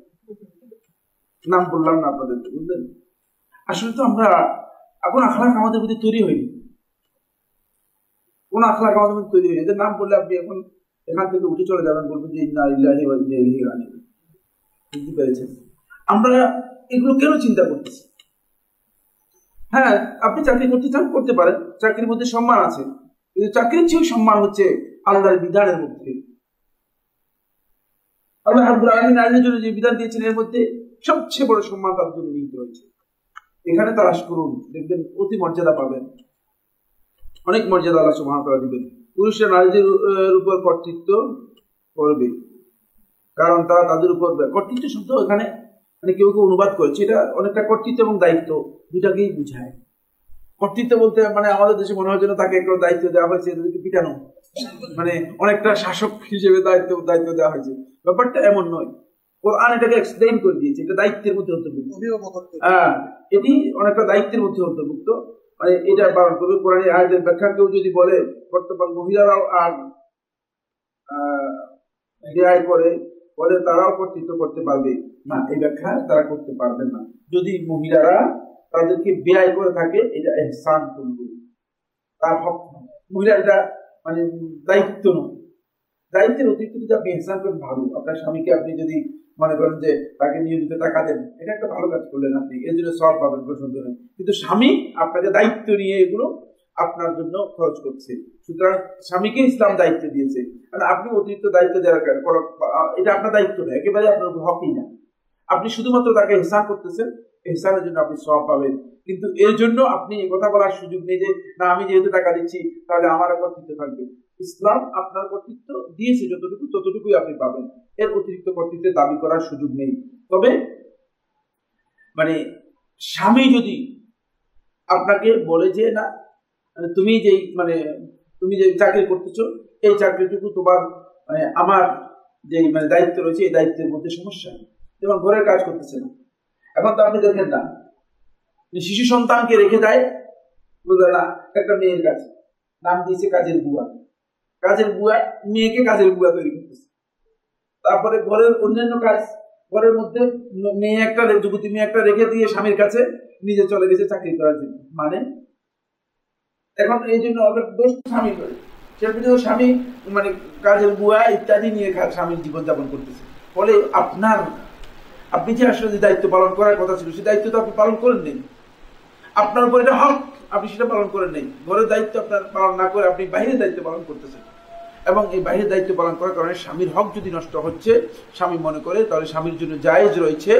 [SPEAKER 2] নাম বললাম না আপনাদের বুঝলেন? আসলে তো আমরা, এখন আখলাক আমাদের মধ্যে তৈরি হয়নি। কোন আখলাক আমাদের তৈরি এদের নাম বললে আপনি এখন এখান থেকে উঠে চলে যাবেন, বলবেন যে রাজিউন। বুঝতে পেরেছেন? আমরা এগুলো কেন চিন্তা করতেছি হ্যাঁ আপনি চাকরি করতে চান, করতে পারেন। চাকরির মধ্যে সম্মান আছে। কিন্তু চাকরির চেয়েও সম্মান হচ্ছে আল্লাহর বিধানের মধ্যে। আল্লাহ নারীদের জন্য যে বিধান দিয়েছেন, এর মধ্যে সবচেয়ে বড় সম্মান তার জন্য নিহিত রয়েছে। এখানে তালাশ করুন, দেখবেন অতি মর্যাদা পাবেন। অনেক মর্যাদা আল্লাহ সুবহানাহু দিবেন। পুরুষরা নারীদের উপর কর্তৃত্ব করবে। কারণ তারা তাদের উপর কর্তৃত্ব শব্দ এখানে মানে কেউ কেউ অনুবাদ করেছে। এটা অনেকটা কর্তৃত্ব এবং দায়িত্ব দুটাকেই বুঝায়। কর্তৃত্ব বলতে মানে আমাদের দেশে মনে হয় যেন তাকে একটা দায়িত্ব দেওয়া হয়েছে এদেরকে পিটানো। মানে অনেকটা শাসক হিসেবে দায়িত্ব দায়িত্ব দেওয়া হয়েছে। ব্যাপারটা এমন নয়। কোরআন এটাকে এক্সপ্লেইন করে দিয়েছে। এটা দায়িত্বের মধ্যে অন্তর্ভুক্ত। হ্যাঁ এটি অনেকটা দায়িত্বের মধ্যে অন্তর্ভুক্ত। মানে এটা কবি কোরআন আয়াতের ব্যাখ্যা কেউ যদি বলে, বর্তমান মহিলারাও আর রেয়ায় করে, বলে তারাও কর্তৃত্ব করতে পারবে। না, এই ব্যাখ্যা তারা করতে পারবে না। যদি মহিলারা তাদেরকে ব্যয় করে থাকে, এটা এহসান করবে। তার হক মহিলা এটা মানে দায়িত্ব নয়। দায়িত্বের অতিরিক্ত যদি আপনি এহসান করেন ভালো আপনার স্বামীকে আপনি যদি মনে করেন যে তাকে নিয়মিত টাকা দেন, এটা একটা ভালো কাজ করলেন আপনি, এর জন্য সব পাবেন কোনো কিন্তু স্বামী আপনাকে দায়িত্ব নিয়ে এগুলো আপনার জন্য খরচ করছে। সুতরাং স্বামীকে ইসলাম দায়িত্ব দিয়েছে। মানে আপনি অতিরিক্ত দায়িত্ব দেওয়ার কারণে করা- এটা আপনার দায়িত্ব নয় একেবারে আপনার উপর হকই না। আপনি শুধুমাত্র তাকে হিসাব করতেছেন হিসাবের জন্য আপনি সব পাবেন। কিন্তু এর জন্য আপনি কথা বলার সুযোগ নেই যে, না, আমি যেহেতু টাকা দিচ্ছি, তাহলে আমার কর্তৃত্ব থাকবে। ইসলাম আপনার কর্তৃত্ব দিয়েছে, যতটুকু, ততটুকুই আপনি পাবেন। এর অতিরিক্ত কর্তৃত্বের দাবি করার সুযোগ নেই। তবে মানে স্বামী যদি আপনাকে বলে যে, না মানে তুমি যেই মানে তুমি যে চাকরি করতেছো, এই চাকরিটুকু তোমার মানে আমার যে মানে দায়িত্ব রয়েছে, এই দায়িত্বের মধ্যে সমস্যা যেমন ঘরের কাজ করতেছে না। এখন তো আপনি দেখেন না শিশু সন্তানকে রেখে দেয় বুঝলে না, একটা মেয়ের কাছে, নাম দিয়েছে কাজের বুয়া। কাজের বুয়া, মেয়েকে কাজের বুয়া তৈরি করতেছে। তারপরে ঘরের অন্যান্য কাজ, ঘরের মধ্যে মেয়ে একটা যুবতী মেয়ে একটা রেখে দিয়ে স্বামীর কাছে নিজে চলে গেছে চাকরি করার জন্য। মানে এখন এই জন্য অনেক দোষ স্বামী করে। সেটা স্বামী মানে কাজের বুয়া ইত্যাদি নিয়ে স্বামীর জীবনযাপন করতেছে। ফলে আপনার, আপনি যে আসলে যে দায়িত্ব পালন করার কথা ছিল সেই দায়িত্ব তো আপনি পালন করেন নেই। আপনার উপর এটা হক, আপনি সেটা পালন করেন নেই। ঘরের দায়িত্ব আপনার পালন না করে আপনি বাইরের দায়িত্ব পালন করতেছেন। এবং এই বাইরের দায়িত্ব পালন করার কারণে স্বামীর হক যদি নষ্ট হচ্ছে, স্বামী মনে করে, তাহলে স্বামীর জন্য জায়েজ রয়েছে।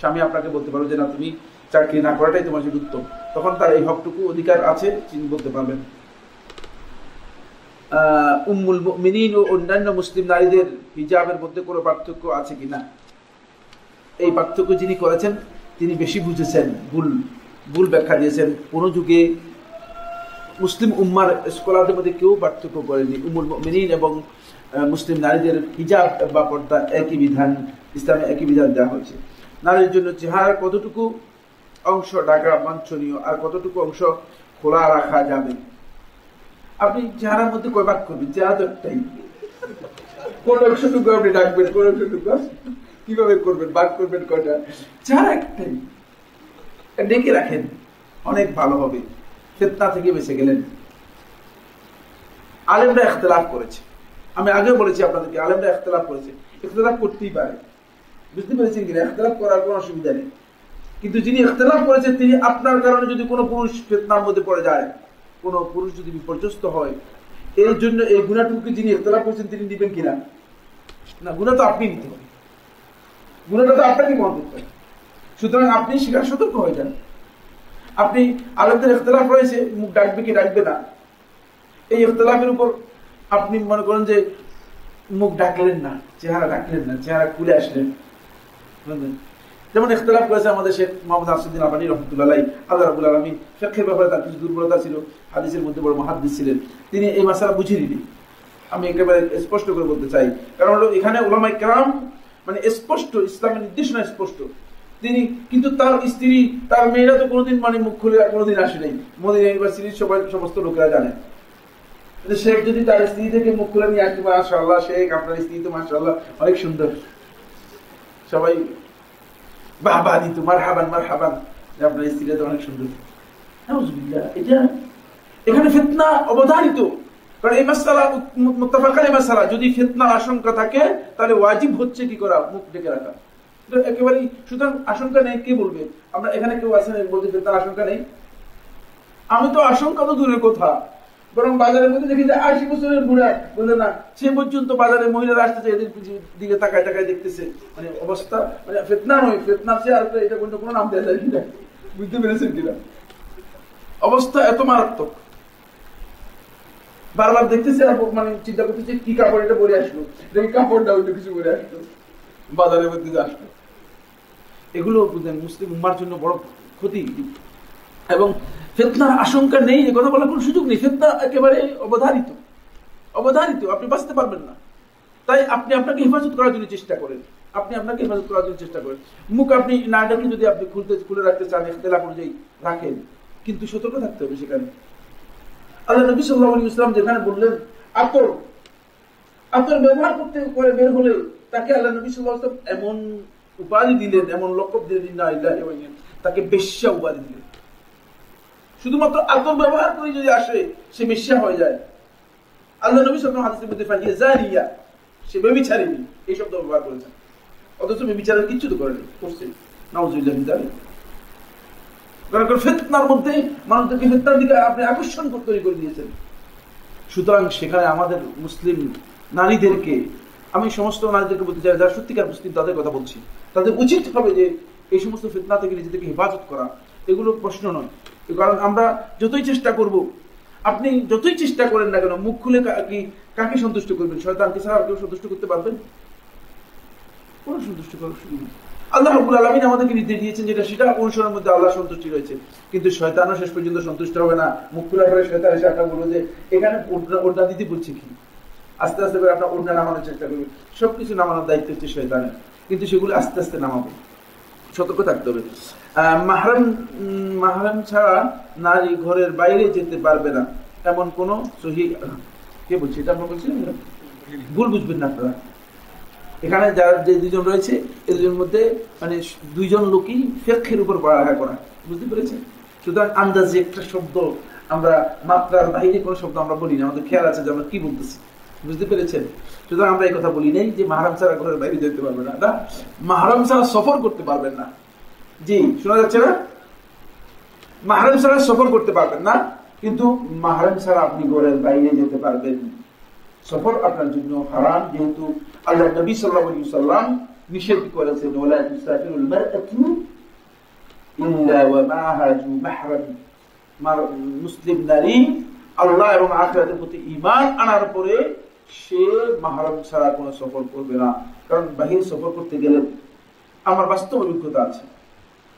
[SPEAKER 2] স্বামী আপনাকে বলতে পারবে যে, না, তুমি চাকরি না করাটাই তোমার জন্য উত্তম। তখন তার এই হকটুকু অধিকার আছে, তিনি বলতে পারবেন। উম্মুল মিনিন ও অন্যান্য মুসলিম নারীদের হিজাবের মধ্যে কোনো পার্থক্য আছে কি না? এই পার্থক্য যিনি করেছেন, তিনি বেশি বুঝেছেন, ভুল ভুল ব্যাখ্যা দিয়েছেন। কোনো যুগে মুসলিম উম্মার স্কলারদের মধ্যে কেউ পার্থক্য করেনি। উমুল মিনিন এবং মুসলিম নারীদের হিজাব বা পর্দা একই বিধান, ইসলামে একই বিধান দেওয়া হয়েছে। নারীর জন্য চেহারার কতটুকু অংশ ঢাকা বাঞ্ছনীয় আর কতটুকু অংশ খোলা রাখা যাবে? আপনি চেহারার মধ্যে কয় ভাগ করবেন? চেহারা তো একটাই। কোন অংশটুকু আপনি ডাকবেন কোন অংশটুকু কীভাবে করবেন? ভাগ করবেন কয়টা? চেহারা একটাই। ডেকে রাখেন, অনেক ভালো হবে। ফেতনা থেকে বেঁচে গেলেন। আলেমরা এখতলাফ করেছে। আমি আগে বলেছি আপনাদেরকে, আলেমরা এখতলাফ করেছে। এখতলাফ করতেই পারে। বুঝতে পেরেছেন কিনা? এখতলাফ করার কোনো অসুবিধা নেই। কিন্তু যিনি এখতলাফ করেছেন তিনি আপনার কারণে যদি কোনো পুরুষ ফেতনার মধ্যে পড়ে যায়, কোনো পুরুষ যদি বিপর্যস্ত হয়, এর জন্য এই গুণাটুকুকে যিনি এখতলাফ করেছেন, তিনি নিবেন কিনা? না, গুণা তো আপনি নিতে হবে। গুণাটা তো আপনাকে বহন করতে হবে। সুতরাং আপনি সেখানে সতর্ক হয়ে যান। আপনি আলেমদের ইখতলাফ রয়েছে, মুখ ডাকবে কি ডাকবে না? এই ইখতলাফের উপর আপনি মনে করেন যে মুখ ডাকলেন না, চেহারা ডাকলেন না, চেহারা খুলে আসলেন। যেমন ইখতলাফ করেছে আমাদের শেখ মোহাম্মদ আসুদ্দিন আবানি রহমতুল্লাহ আল্লাহ রাবুল আলমী শেখের ব্যাপারে তার কিছু দুর্বলতা ছিল, হাদিসের মধ্যে বড় মহাদিস ছিলেন। তিনি এই মাসালা বুঝিয়ে নিনি আমি একেবারে স্পষ্ট করে বলতে চাই, কারণ হলো এখানে ওলামাই কেরাম মানে স্পষ্ট, ইসলামের নির্দেশনা স্পষ্ট। তিনি, কিন্তু তার স্ত্রী, তার মেয়েরা তো কোনোদিন মানে মুখ খুলে কোনোদিন আসে নাই। মোদী ইউনিভার্সিটির সবাই, সমস্ত লোকেরা জানে। শেখ যদি তার স্ত্রী থেকে মুখ খুলে নিয়ে আসতে মাশাল্লাহ শেখ, আপনার স্ত্রী তো মাশাল্লাহ অনেক সুন্দর। সবাই, বাবা দিত মার হাবান মার হাবান আপনার স্ত্রীটা তো অনেক সুন্দর। এটা এখানে ফেতনা অবধারিত। কারণ এই মাসালা মোত্তাফাকার মাসালা, যদি ফেতনার আশঙ্কা থাকে, তাহলে ওয়াজিব হচ্ছে কি করা, মুখ ডেকে রাখা। একেবারেই, সুতরাং আশঙ্কা নেই, কে বলবে? আমরা এখানে কেউ আছেন বলতে ফেতনার আশঙ্কা নেই। আমি তো আশঙ্কা তো দূরের কথা, বরং বাজারের মধ্যে দেখি যে আশি বছরের বুড়া, বলে না, সে পর্যন্ত বাজারে মহিলারা এদের দিকে তাকায় তাকায় দেখতেছে। মানে অবস্থা মানে ফেতনা নয়, ফেতনা সে আর এটা কোনো কোনো নাম দেওয়া যায় কিনা, বুঝতে পেরেছেন কিনা? অবস্থা এত মারাত্মক। বারবার দেখতেছে আর মানে চিন্তা করতেছে, কি কাপড় এটা পরে আসলো? দেখি কাপড়টা ওইটা কিছু পরে আসলো। বাজারের মধ্যে আসলো। এগুলো মুসলিম উম্মার জন্য বড় ক্ষতি। এবং ফেতনার আশঙ্কা নেই এ কথা বলার কোনো সুযোগ নেই। ফেতনা একেবারে অবধারিত। অবধারিত, আপনি বাঁচতে পারবেন না। তাই আপনি আপনাকে হেফাজত করার জন্য চেষ্টা করেন। আপনি আপনাকে হেফাজত করার জন্য চেষ্টা করেন। মুখ আপনি না ডাকে যদি আপনি খুলতে, খুলে রাখতে চান, ইখতলাফ অনুযায়ী রাখেন। কিন্তু সতর্ক থাকতে হবে সেখানে। আল্লাহ নবী সাল্লাহ ইসলাম যেখানে বললেন আতর আতর ব্যবহার করতে করে বের হলে তাকে আল্লাহ নবী সাল্লাহ এমন উপাধি দিলেন, এমন লকব দিলেন না তাকে বেশ্যা উপাধি দিলেন। শুধুমাত্র আতর ব্যবহার করে যদি আসে, সে বেশ্যা হয়ে যায়। আল্লাহ নবী সাল্লাম হাদিসের মধ্যে ফাঁকিয়ে জারিয়া, সে বেবিচারিনি এই শব্দ ব্যবহার করেছেন। অথচ বেবিচারের কিচ্ছু তো করেনি, করছে। নাউজুল্লাহ কারণ ফেতনার মধ্যে মানুষদেরকে ফেতনার দিকে আপনি আকর্ষণ তৈরি করে দিয়েছেন। সুতরাং সেখানে আমাদের মুসলিম নারীদেরকে আমি সমস্ত নারীদেরকে বলতে চাই, যারা সত্যিকার মুসলিম, তাদের কথা বলছি। তাদের উচিত হবে যে এই সমস্ত ফেতনা থেকে নিজেদেরকে হেফাজত করা। এগুলো প্রশ্ন নয়। কারণ আমরা যতই চেষ্টা করব, আপনি যতই চেষ্টা করেন না কেন, মুখ খুলে কাকে সন্তুষ্ট করবেন? শয়তানকে ছাড়া কেউ সন্তুষ্ট করতে পারবেন? কোন সন্তুষ্ট করার আল্লাহ রাব্বুল আলামিন আমাদেরকে নির্দেশ দিয়েছেন যেটা, সেটা অনুসরণের মধ্যে আল্লাহ সন্তুষ্টি রয়েছে। কিন্তু শয়তানও শেষ পর্যন্ত সন্তুষ্ট হবে না। মুখ খোলা করে শয়তান এসে আপনার বলব যে, এখানে ওড়না দিতে বলছি কি? আস্তে আস্তে করে আপনার ওড়না নামানোর চেষ্টা করবেন সবকিছু নামানোর দায়িত্ব হচ্ছে শয়তানের। কিন্তু সেগুলো আস্তে আস্তে নামাবো। সতর্ক থাকতে হবে। মাহরাম মাহরাম ছাড়া নারী ঘরের বাইরে যেতে পারবে না। এমন কোন সহি, কে বলছি? এটা আপনার বলছিলেন ভুল বুঝবেন না আপনারা। এখানে যারা যে দুজন রয়েছে এই দুজনের মধ্যে মানে দুইজন লোকই ফেকের উপর পড়ালেখা করা। বুঝতে পেরেছেন? সুতরাং আন্দাজে একটা শব্দ আমরা, মাত্রার বাইরে কোনো শব্দ আমরা বলি না। আমাদের খেয়াল আছে যে আমরা কি বলতেছি। বুঝতে পেরেছেন? সুতরাং আমরা এই কথা বলি নাই যে মাহারাম ছাড়া ঘরের বাইরে যেতে পারবে না। না, মাহারাম ছাড়া সফর করতে পারবেন না। জি, শোনা যাচ্ছে না? মাহারাম ছাড়া সফর করতে পারবেন না, কিন্তু মাহারাম ছাড়া আপনি ঘরের বাইরে যেতে পারবেন সফর আপনার জন্য হারাম, যেহেতু আল্লাহ নবী আলাইহি সাল্লাম নিষেধ করেছেন মুসলিম নারী আল্লাহ এবং আখিরাতের প্রতি ঈমান আনার পরে সে মাহরাম ছাড়া কোনো সফর করবে না। কারণ বাহির সফর করতে গেলে আমার বাস্তব অভিজ্ঞতা আছে।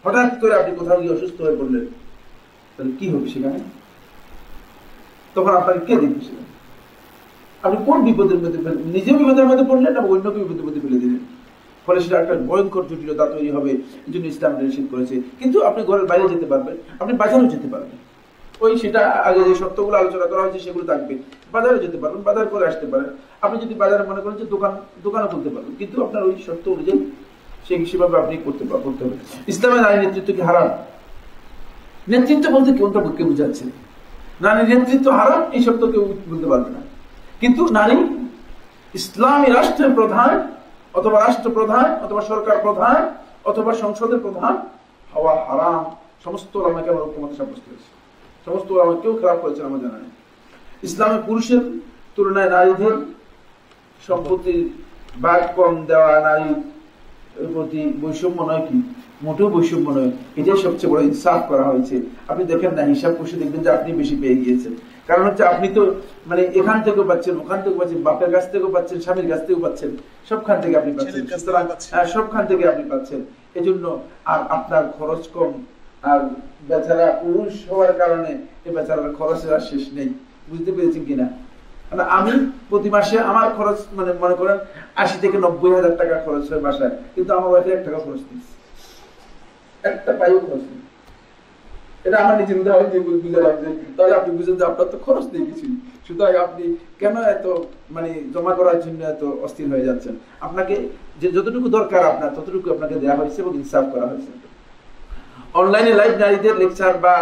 [SPEAKER 2] হঠাৎ করে আপনি কোথাও গিয়ে অসুস্থ হয়ে পড়লেন, তাহলে কি হবে সেখানে? তখন আপনাকে কে দেখবে সেখানে? আপনি কোন বিপদের মধ্যে ফেল- নিজে বিপদের মধ্যে পড়লেন না অন্যকে বিপদের মধ্যে ফেলে দিলেন। ফলে সেটা একটা ভয়ঙ্কর জটিলতা তৈরি হবে, এই ইসলাম নিষেধ করেছে। কিন্তু আপনি ঘরের বাইরে যেতে পারবেন, আপনি বাজারেও যেতে পারবেন। ওই সেটা আগে যে শর্তগুলো আলোচনা করা হয়েছে সেগুলো থাকবে। বাজারে যেতে পারবেন, বাজার করে আসতে পারেন। আপনি যদি বাজারে মনে করেন যে দোকান, দোকানও খুলতে পারবেন। কিন্তু আপনার ওই শর্ত অনুযায়ী সেই সেভাবে আপনি করতে করতে হবে। ইসলামের নারী নেতৃত্ব কি হারাম? নেতৃত্ব বলতে কোনটা কে বুঝাচ্ছে? নারী নেতৃত্ব হারাম, এই শব্দ কেউ বলতে পারবে না। কিন্তু নারী, ইসলামী রাষ্ট্রের প্রধান অথবা রাষ্ট্রপ্রধান অথবা সরকার প্রধান অথবা সংসদের প্রধান হওয়া হারাম। সমস্ত ওলামাকে আমার ঐক্যমত সাব্যস্ত হয়েছে। সমস্ত ওলামা কেউ খারাপ করেছেন আমার জানা নেই। ইসলামে পুরুষের তুলনায় নারীদের সম্পত্তির ভাগ কম দেওয়া নারীর প্রতি বৈষম্য নয় কি? মোটেও বৈষম্য নয়। এটাই সবচেয়ে বড় ইনসাফ করা হয়েছে। আপনি দেখেন না হিসাব কষে দেখবেন যে আপনি বেশি পেয়ে গিয়েছেন। কারণ হচ্ছে আপনি তো মানে এখান থেকেও পাচ্ছেন ওখান থেকেও পাচ্ছেন বাপের কাছ থেকেও পাচ্ছেন স্বামীর কাছ থেকেও পাচ্ছেন সবখান থেকে আপনি পাচ্ছেন। হ্যাঁ, সবখান থেকে আপনি পাচ্ছেন। এজন্য আর আপনার খরচ কম আর বেচারা পুরুষ হওয়ার কারণে এই বেচারার খরচের আর শেষ নেই। বুঝতে পেরেছেন কিনা? মানে আমি প্রতি মাসে আমার খরচ মানে মনে করেন আশি থেকে নব্বই হাজার টাকা খরচ হয় বাসায়, কিন্তু আমার ওয়াইফে এক টাকা খরচ নেই একটা পাইও খরচ নেই। এটা আমার নিজের উদাহরণ দিয়ে বল- বুঝালাম যে তাহলে আপনি বুঝেন যে আপনার তো খরচ নেই কিছু সুতরাং আপনি কেন এত মানে জমা করার জন্য এত অস্থির হয়ে যাচ্ছেন? আপনাকে যে যতটুকু দরকার আপনার, ততটুকু আপনাকে দেওয়া হয়েছে এবং ইনসাফ করা হয়েছে। অনলাইনে লাইভ নারীদের লেকচার বা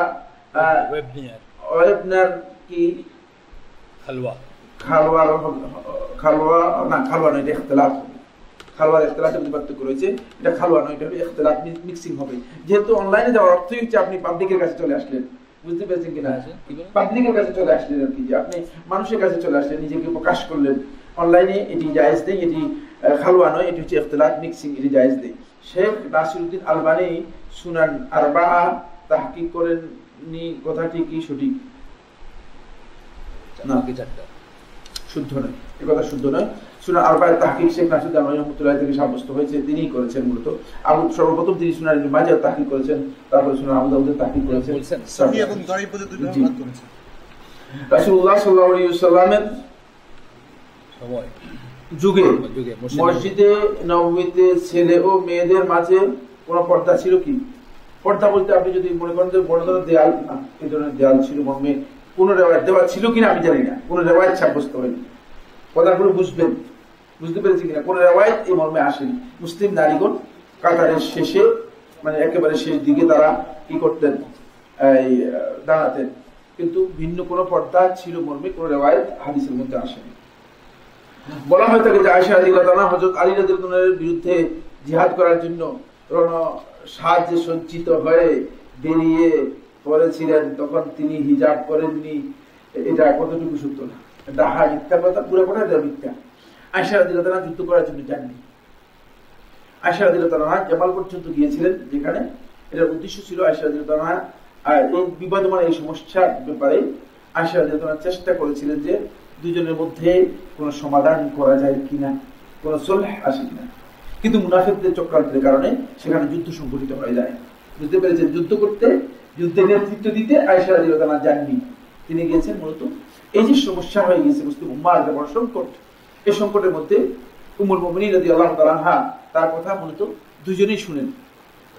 [SPEAKER 3] ওয়েব নিয়ে
[SPEAKER 2] ওয়েবনার কি? খালওয়া না খালওয়া নয় এটা ইখতিলাফ খালওয়ার ইখতিলাফের পার্থক্য রয়েছে এটা খালওয়া নয় এটা হবে মিক্সিং হবে। যেহেতু অনলাইনে যাওয়ার অর্থই হচ্ছে আপনি পাবলিকের কাছে চলে আসলেন। বুঝতে পেরেছেন কিনা?
[SPEAKER 3] কি
[SPEAKER 2] পাবলিকের কাছে চলে আসলেন আর কি যে আপনি মানুষের কাছে চলে আসলেন নিজেকে প্রকাশ করলেন। অনলাইনে এটি জায়েজ নেই এটি আহ, খালওয়া নয় এটি হচ্ছে ইখতিলাফ মিক্সিং এটি জায়েজ নেই। শেখ নাসিরুদ্দিন আলবানি সুনান আরবা তাহকিক করেন নি কথাটি কি সঠিক? না।
[SPEAKER 3] কি চারটা।
[SPEAKER 2] শুদ্ধ নয়। এ কথা শুদ্ধ নয়। সুনান আরবায় তাহকিক শেখ নাসিদ রহমতুল্লাহ থেকে সাব্যস্ত হয়েছে তিনিই করেছেন মূলত। আবু সর্বপ্রথম তিনি সুনান মাজাহ তাহকিক করেছেন তারপরে সুনান আবু দাউদের তাহকিক করেছেন। জি।
[SPEAKER 1] ভাগ
[SPEAKER 2] রাসূলুল্লাহ সাল্লাল্লাহু আলাইহি ওয়াসাল্লামের
[SPEAKER 3] সময়।
[SPEAKER 2] যুগে
[SPEAKER 3] যুগে মসজিদে-
[SPEAKER 2] নবমীতে ছেলে ও মেয়েদের মাঝে কোনো পর্দা ছিল কি? পর্দা বলতে আপনি যদি মনে করেন যে বড় ধরনের দেয়াল এই ধরনের দেয়াল ছিল মর্মে কোন রেওয়ায় দেওয়া ছিল কিনা আমি জানি না। কোন রেওয়ায় সাব্যস্ত হয়নি। কথাগুলো বুঝবেন, বুঝতে পেরেছি কিনা? কোন রেওয়ায় এই মর্মে আসেনি। মুসলিম নারীগণ কাতারের শেষে মানে একেবারে শেষ দিকে তারা কি করতেন? এই দাঁড়াতেন। কিন্তু ভিন্ন কোনো পর্দা ছিল মর্মে কোন রেওয়ায় হাদিসের মধ্যে আসেনি। বলা হয়ে থাকে যে আয়সা আলী রাদানা হজরত আলী রাদিয়াল্লাহু বিরুদ্ধে জিহাদ করার জন্য সাহায্যে হয়ে বেরিয়ে পড়েছিলেন, তখন তিনি হিজাব করেননি। এটা কতটুকু সত্য না? ডাহা মিথ্যা কথা, পুরো মিথ্যা। রাদানা যুদ্ধ করার জন্য যাননি। রাদানা জামাল পর্যন্ত গিয়েছিলেন যেখানে। এটার উদ্দেশ্য ছিল আয়সা রাদিয়াল্লাহু আর এই বিবাদমান এই সমস্যার ব্যাপারে আয়সা রাদিয়াল্লাহু চেষ্টা করেছিলেন যে দুজনের মধ্যে কোনো সমাধান করা যায় কিনা, কোনো সলহ আসে কিনা। কিন্তু মুনাফিকদের চক্রান্তের কারণে সেখানে যুদ্ধ সংঘটিত হয়ে যায় বুঝতে পেরেছেন? যুদ্ধ করতে যুদ্ধের নেতৃত্ব দিতে আয়সা রাদিয়াল্লাহু যাননি। তিনি গিয়েছেন মূলত এই যে সমস্যা হয়ে গেছে মুসলিম উম্মার একটা বড় সংকট। এই সংকটের মধ্যে উমুল মোমিনী রাদি আল্লাহ তালাহা তার কথা মূলত দুজনেই শুনেন।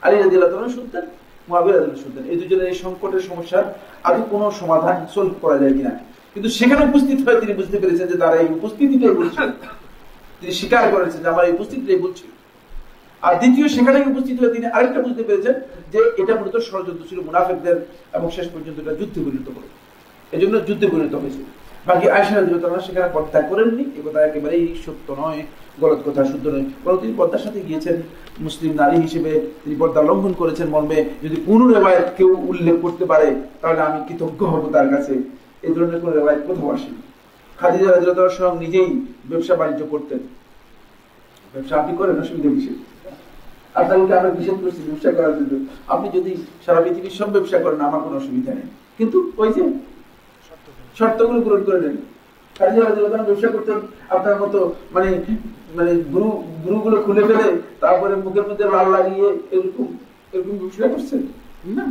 [SPEAKER 2] আলী রাজি আল্লাহ তালা শুনতেন মুয়াবির রাজি শুনতেন। এই দুজনের এই সংকটের সমস্যার আদৌ কোনো সমাধান সলভ করা যায় কিনা? কিন্তু সেখানে উপস্থিত হয়ে তিনি বুঝতে পেরেছেন যে তারা এই উপস্থিতিটাই বলছেন। তিনি স্বীকার করেছেন যে আমার এই উপস্থিতিটাই বলছি আর দ্বিতীয় সেখানে উপস্থিত হয়ে তিনি আরেকটা বুঝতে পেরেছেন যে এটা মূলত ষড়যন্ত্র ছিল মুনাফেকদের এবং শেষ পর্যন্ত এটা যুদ্ধে পরিণত করে এই জন্য যুদ্ধে পরিণত হয়েছিল বাকি আয়সা রাদিয়াল্লাহু সেখানে পর্দা করেননি, এ কথা একেবারেই সত্য নয়, গলত কথা শুদ্ধ নয়। বরং তিনি পদ্মার সাথে গিয়েছেন, মুসলিম নারী হিসেবে তিনি পর্দা লঙ্ঘন করেছেন মর্মে। যদি কোনো রেবায়ত কেউ উল্লেখ করতে পারে, তাহলে আমি কৃতজ্ঞ হব তার কাছে। এই ধরনের কোনো রেবায়ত কোথাও আসেনি। খাদিজা রাদিয়াল্লাহু স্বয়ং নিজেই ব্যবসা বাণিজ্য করতেন। ব্যবসা আপনি করেন, অসুবিধা কিসের? আপনাকে আমরা নিষেধ করছি, ব্যবসা করার জন্য। আপনি যদি সারা পৃথিবীর সব ব্যবসা করেন, আমার কোনো অসুবিধা নেই। কিন্তু ওই যে শর্তগুলো পূরণ করে নেন। কাজী রাজন ব্যবসা করতেন, আপনার মতো মানে মানে গুরু, গুরুগুলো খুলে ফেলে, তারপরে মুখের মধ্যে লাল লাগিয়ে এরকম এরকম ব্যবসা করছেন? না।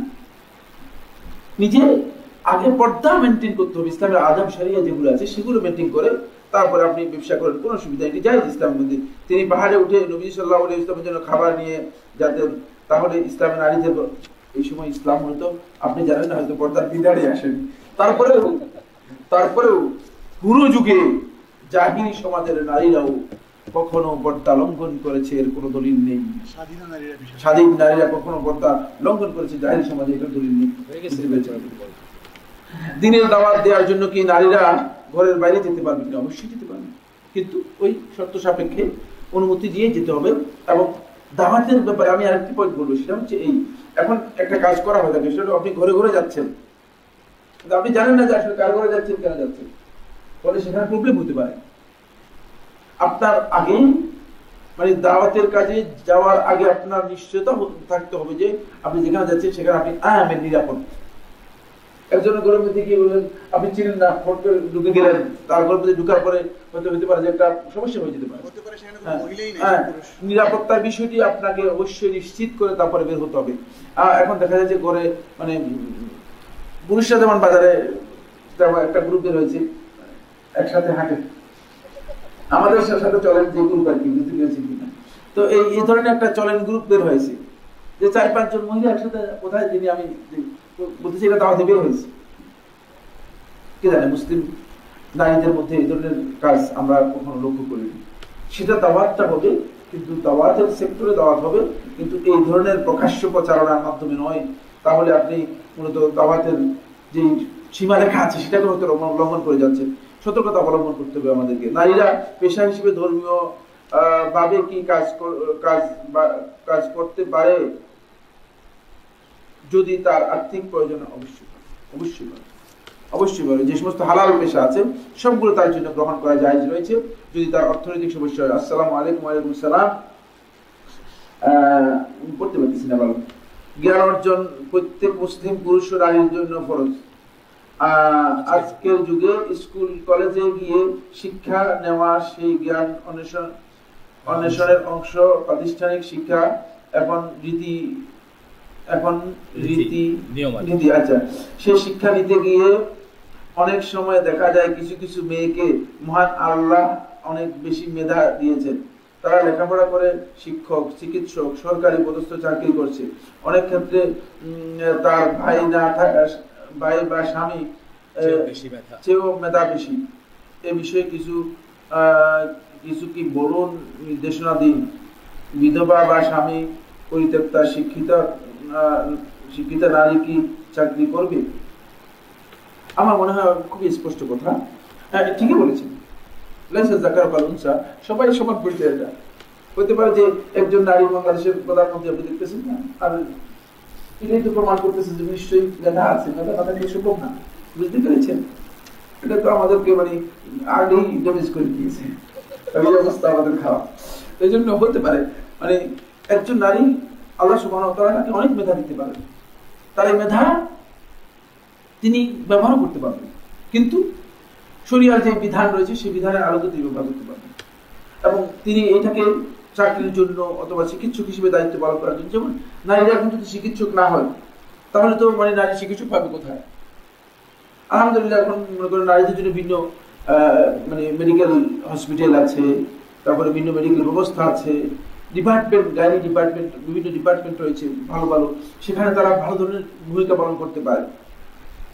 [SPEAKER 2] নিজে আগে পর্দা মেনটেন করতে হবে। ইসলামের আদম সারিয়া যেগুলো আছে সেগুলো মেনটেন করে তারপরে আপনি ব্যবসা করেন। কোনো সুবিধা এটি যাই ইসলাম মধ্যে। তিনি পাহাড়ে উঠে নবী সাল্লাহ ইসলামের জন্য খাবার নিয়ে যাতেন তাহলে ইসলামের নারীদের এই সময় ইসলাম হয়তো আপনি জানেন না হয়তো পর্দার বিদারে আসেন। তারপরেও তারপরেও পুরো যুগে জাহিনী সমাজের নারীরাও কখনো পর্দা লঙ্ঘন করেছে এর কোনো দলিল নেই।
[SPEAKER 1] স্বাধীন নারীরা
[SPEAKER 2] স্বাধীন নারীরা কখনো পর্দা লঙ্ঘন করেছে জাহিনী সমাজে এটা দলিল নেই
[SPEAKER 3] হয়ে গেছে
[SPEAKER 2] বুঝতে পেরেছেন? দিনের দাওয়াত দেওয়ার জন্য কি নারীরা ঘরের বাইরে যেতে পারবে কিনা অবশ্যই যেতে পারবে। কিন্তু ওই শর্ত সাপেক্ষে অনুমতি দিয়ে যেতে হবে এবং দাওয়াতের ব্যাপারে আমি আরেকটি পয়েন্ট বলব, সেটা হচ্ছে এই, এখন একটা কাজ করা হয়ে থাকে, সেটা আপনি ঘরে ঘরে যাচ্ছেন। আপনি জানেন না যে আসলে কার ঘরে যাচ্ছেন, কেন যাচ্ছেন। ফলে সেখানে প্রবলেম হতে পারে। আপনার আগে মানে দাওয়াতের কাজে যাওয়ার আগে আপনার নিশ্চয়তা থাকতে হবে যে আপনি যেখানে যাচ্ছেন সেখানে আপনি আয়ামের নিরাপদ ঘরের মধ্যে গিয়ে বললেন? আপনি চিনেন না ফোন করে ঢুকে গেলেন। তার মধ্যে ঢুকার পরে হয়তো হতে পারে যে একটা সমস্যা হয়ে যেতে পারে। হ্যাঁ, হ্যাঁ, নিরাপত্তার বিষয়টি আপনাকে অবশ্যই নিশ্চিত করে তারপরে বের হতে হবে। আর এখন দেখা যায় যে করে মানে পুরুষরা যেমন বাজারে একটা গ্রুপ বের হয়েছে একসাথে হাঁটে। আমাদের সাথে চলেন যে গ্রুপ আর কি বুঝতে পেরেছি কিনা? তো এই এই ধরনের একটা চলেন গ্রুপ বের হয়েছে। যে চার পাঁচজন মহিলা একসাথে কোথায় যিনি আমি বলতেছি, এটা দাওয়াতে বের হয়েছে কে জানে, মুসলিম নারীদের মধ্যে এই ধরনের কাজ আমরা কখনো লক্ষ্য করিনি। সেটা দাওয়াতটা হবে কিন্তু দাওয়াতের সেক্টরে দাওয়াত হবে, কিন্তু এই ধরনের প্রকাশ্য প্রচারণার মাধ্যমে নয়। তাহলে আপনি মূলত দাওয়াতের যে সীমারেখা আছে, সেটাকে হয়তো লঙ্ঘন- করে যাচ্ছে সতর্কতা অবলম্বন করতে হবে আমাদেরকে। নারীরা পেশা হিসেবে ধর্মীয় ভাবে কি কাজ কাজ কাজ করতে পারে? যদি তার আর্থিক প্রয়োজন অবশ্যই অবশ্যই। অবশ্যই পারে যে সমস্ত হালাল পেশা আছে, সবগুলো তার জন্য গ্রহণ করা যায় রয়েছে। যদি তার অর্থনৈতিক সমস্যা হয়, আসসালামু আলাইকুম, ওয়ালাইকুম সালাম। পড়তে পারতেছি না ভালো। জ্ঞান অর্জন প্রত্যেক মুসলিম পুরুষ ও নারীর জন্য ফরজ। আজকের যুগে স্কুল, কলেজে গিয়ে শিক্ষা নেওয়া সেই জ্ঞান অন্বেষণ অন্বেষণের অংশ প্রাতিষ্ঠানিক শিক্ষা, এখন রীতি এখন
[SPEAKER 3] রীতি,
[SPEAKER 2] রীতি আচ্ছা সে শিক্ষা নিতে গিয়ে অনেক সময় দেখা যায় কিছু কিছু মেয়েকে মহান আল্লাহ অনেক বেশি মেধা দিয়েছেন। তারা লেখাপড়া করে শিক্ষক চিকিৎসক সরকারি পদস্থ চাকরি করছে। অনেক ক্ষেত্রে তার ভাই না থাকা ভাই বা স্বামী
[SPEAKER 3] চেয়েও
[SPEAKER 2] মেধা। বেশি। এ বিষয়ে কিছু কিছু কি বলুন নির্দেশনা দিন। বিধবা বা স্বামী পরিত্যক্তা শিক্ষিত শিক্ষিত নারী কি চাকরি করবে? আমার মনে হয় খুবই স্পষ্ট কথা। হ্যাঁ ঠিকই বলেছেন। সবাই সমান পরিচয় পারে যে একজন নারী বাংলাদেশের প্রধানমন্ত্রী আপনি দেখতেছেন না? আর তো প্রমাণ করতেছে যে নিশ্চয়ই লেখা আছে লেখা সম্ভব না। বুঝতে পেরেছেন? এটা তো আমাদেরকে মানে আগেই ড্যামেজ করে দিয়েছে। অবস্থা আমাদের খাওয়া এই জন্য হতে পারে মানে একজন নারী আল্লাহ সুবাহ তাকে অনেক মেধা দিতে পারেন তার এই মেধা তিনি ব্যবহার করতে পারবেন। কিন্তু শরিয়ার যে বিধান রয়েছে, সেই বিধানের আলোকে তিনি ব্যবহার করতে পারবেন। এবং তিনি এটাকে চাকরির জন্য অথবা চিকিৎসক হিসেবে দায়িত্ব পালন করার জন্য, যেমন নারীরা যদি চিকিৎসক না হয়, তাহলে তো মানে নারী চিকিৎসক পাবে কোথায়? আলহামদুলিল্লাহ, এখন মনে করেন নারীদের জন্য ভিন্ন মানে মেডিকেল হসপিটাল আছে, তারপরে ভিন্ন মেডিকেল ব্যবস্থা আছে। ডিপার্টমেন্ট গাইনি ডিপার্টমেন্ট বিভিন্ন ডিপার্টমেন্ট রয়েছে, ভালো ভালো। সেখানে তারা ভালো ধরনের ভূমিকা পালন করতে পারে।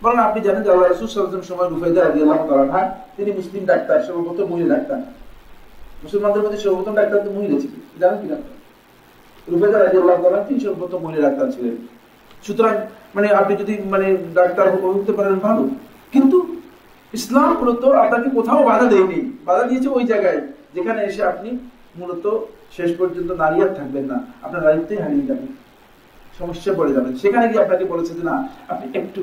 [SPEAKER 2] বলেন, আপনি জানেন যে আল্লাহ রসুল সাল্লাম সময় রুফাইদা আলী আল্লাহ তালা তিনি মুসলিম ডাক্তার, সর্বপ্রথম মহিলা ডাক্তার। মুসলমানদের মধ্যে সর্বপ্রথম ডাক্তার তো মহিলা ছিলেন জানেন কি ডাক্তার রুফাইদা আলী আল্লাহ তালা তিনি সর্বপ্রথম মহিলা ডাক্তার ছিলেন। সুতরাং মানে আপনি যদি মানে ডাক্তার হতে পারেন, ভালো। কিন্তু ইসলাম মূলত আপনাকে কোথাও বাধা দেয়নি। বাধা দিয়েছে ওই জায়গায়, যেখানে এসে আপনি মূলত শেষ পর্যন্ত দাঁড়িয়ে আর থাকবেন না। আপনার দায়িত্বই হারিয়ে যাবেন সমস্যা পড়ে যাবেন। সেখানে গিয়ে আপনাকে বলেছে যে, না, আপনি একটু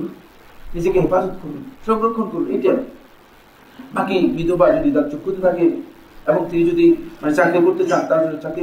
[SPEAKER 2] নিজেকে হেফাজত করুন, সংরক্ষণ করুন। এটা বাকি বিধবা যদি তার চক্ষুতে থাকে এবং তিনি যদি মানে চাকরি করতে চান, তার চাকরি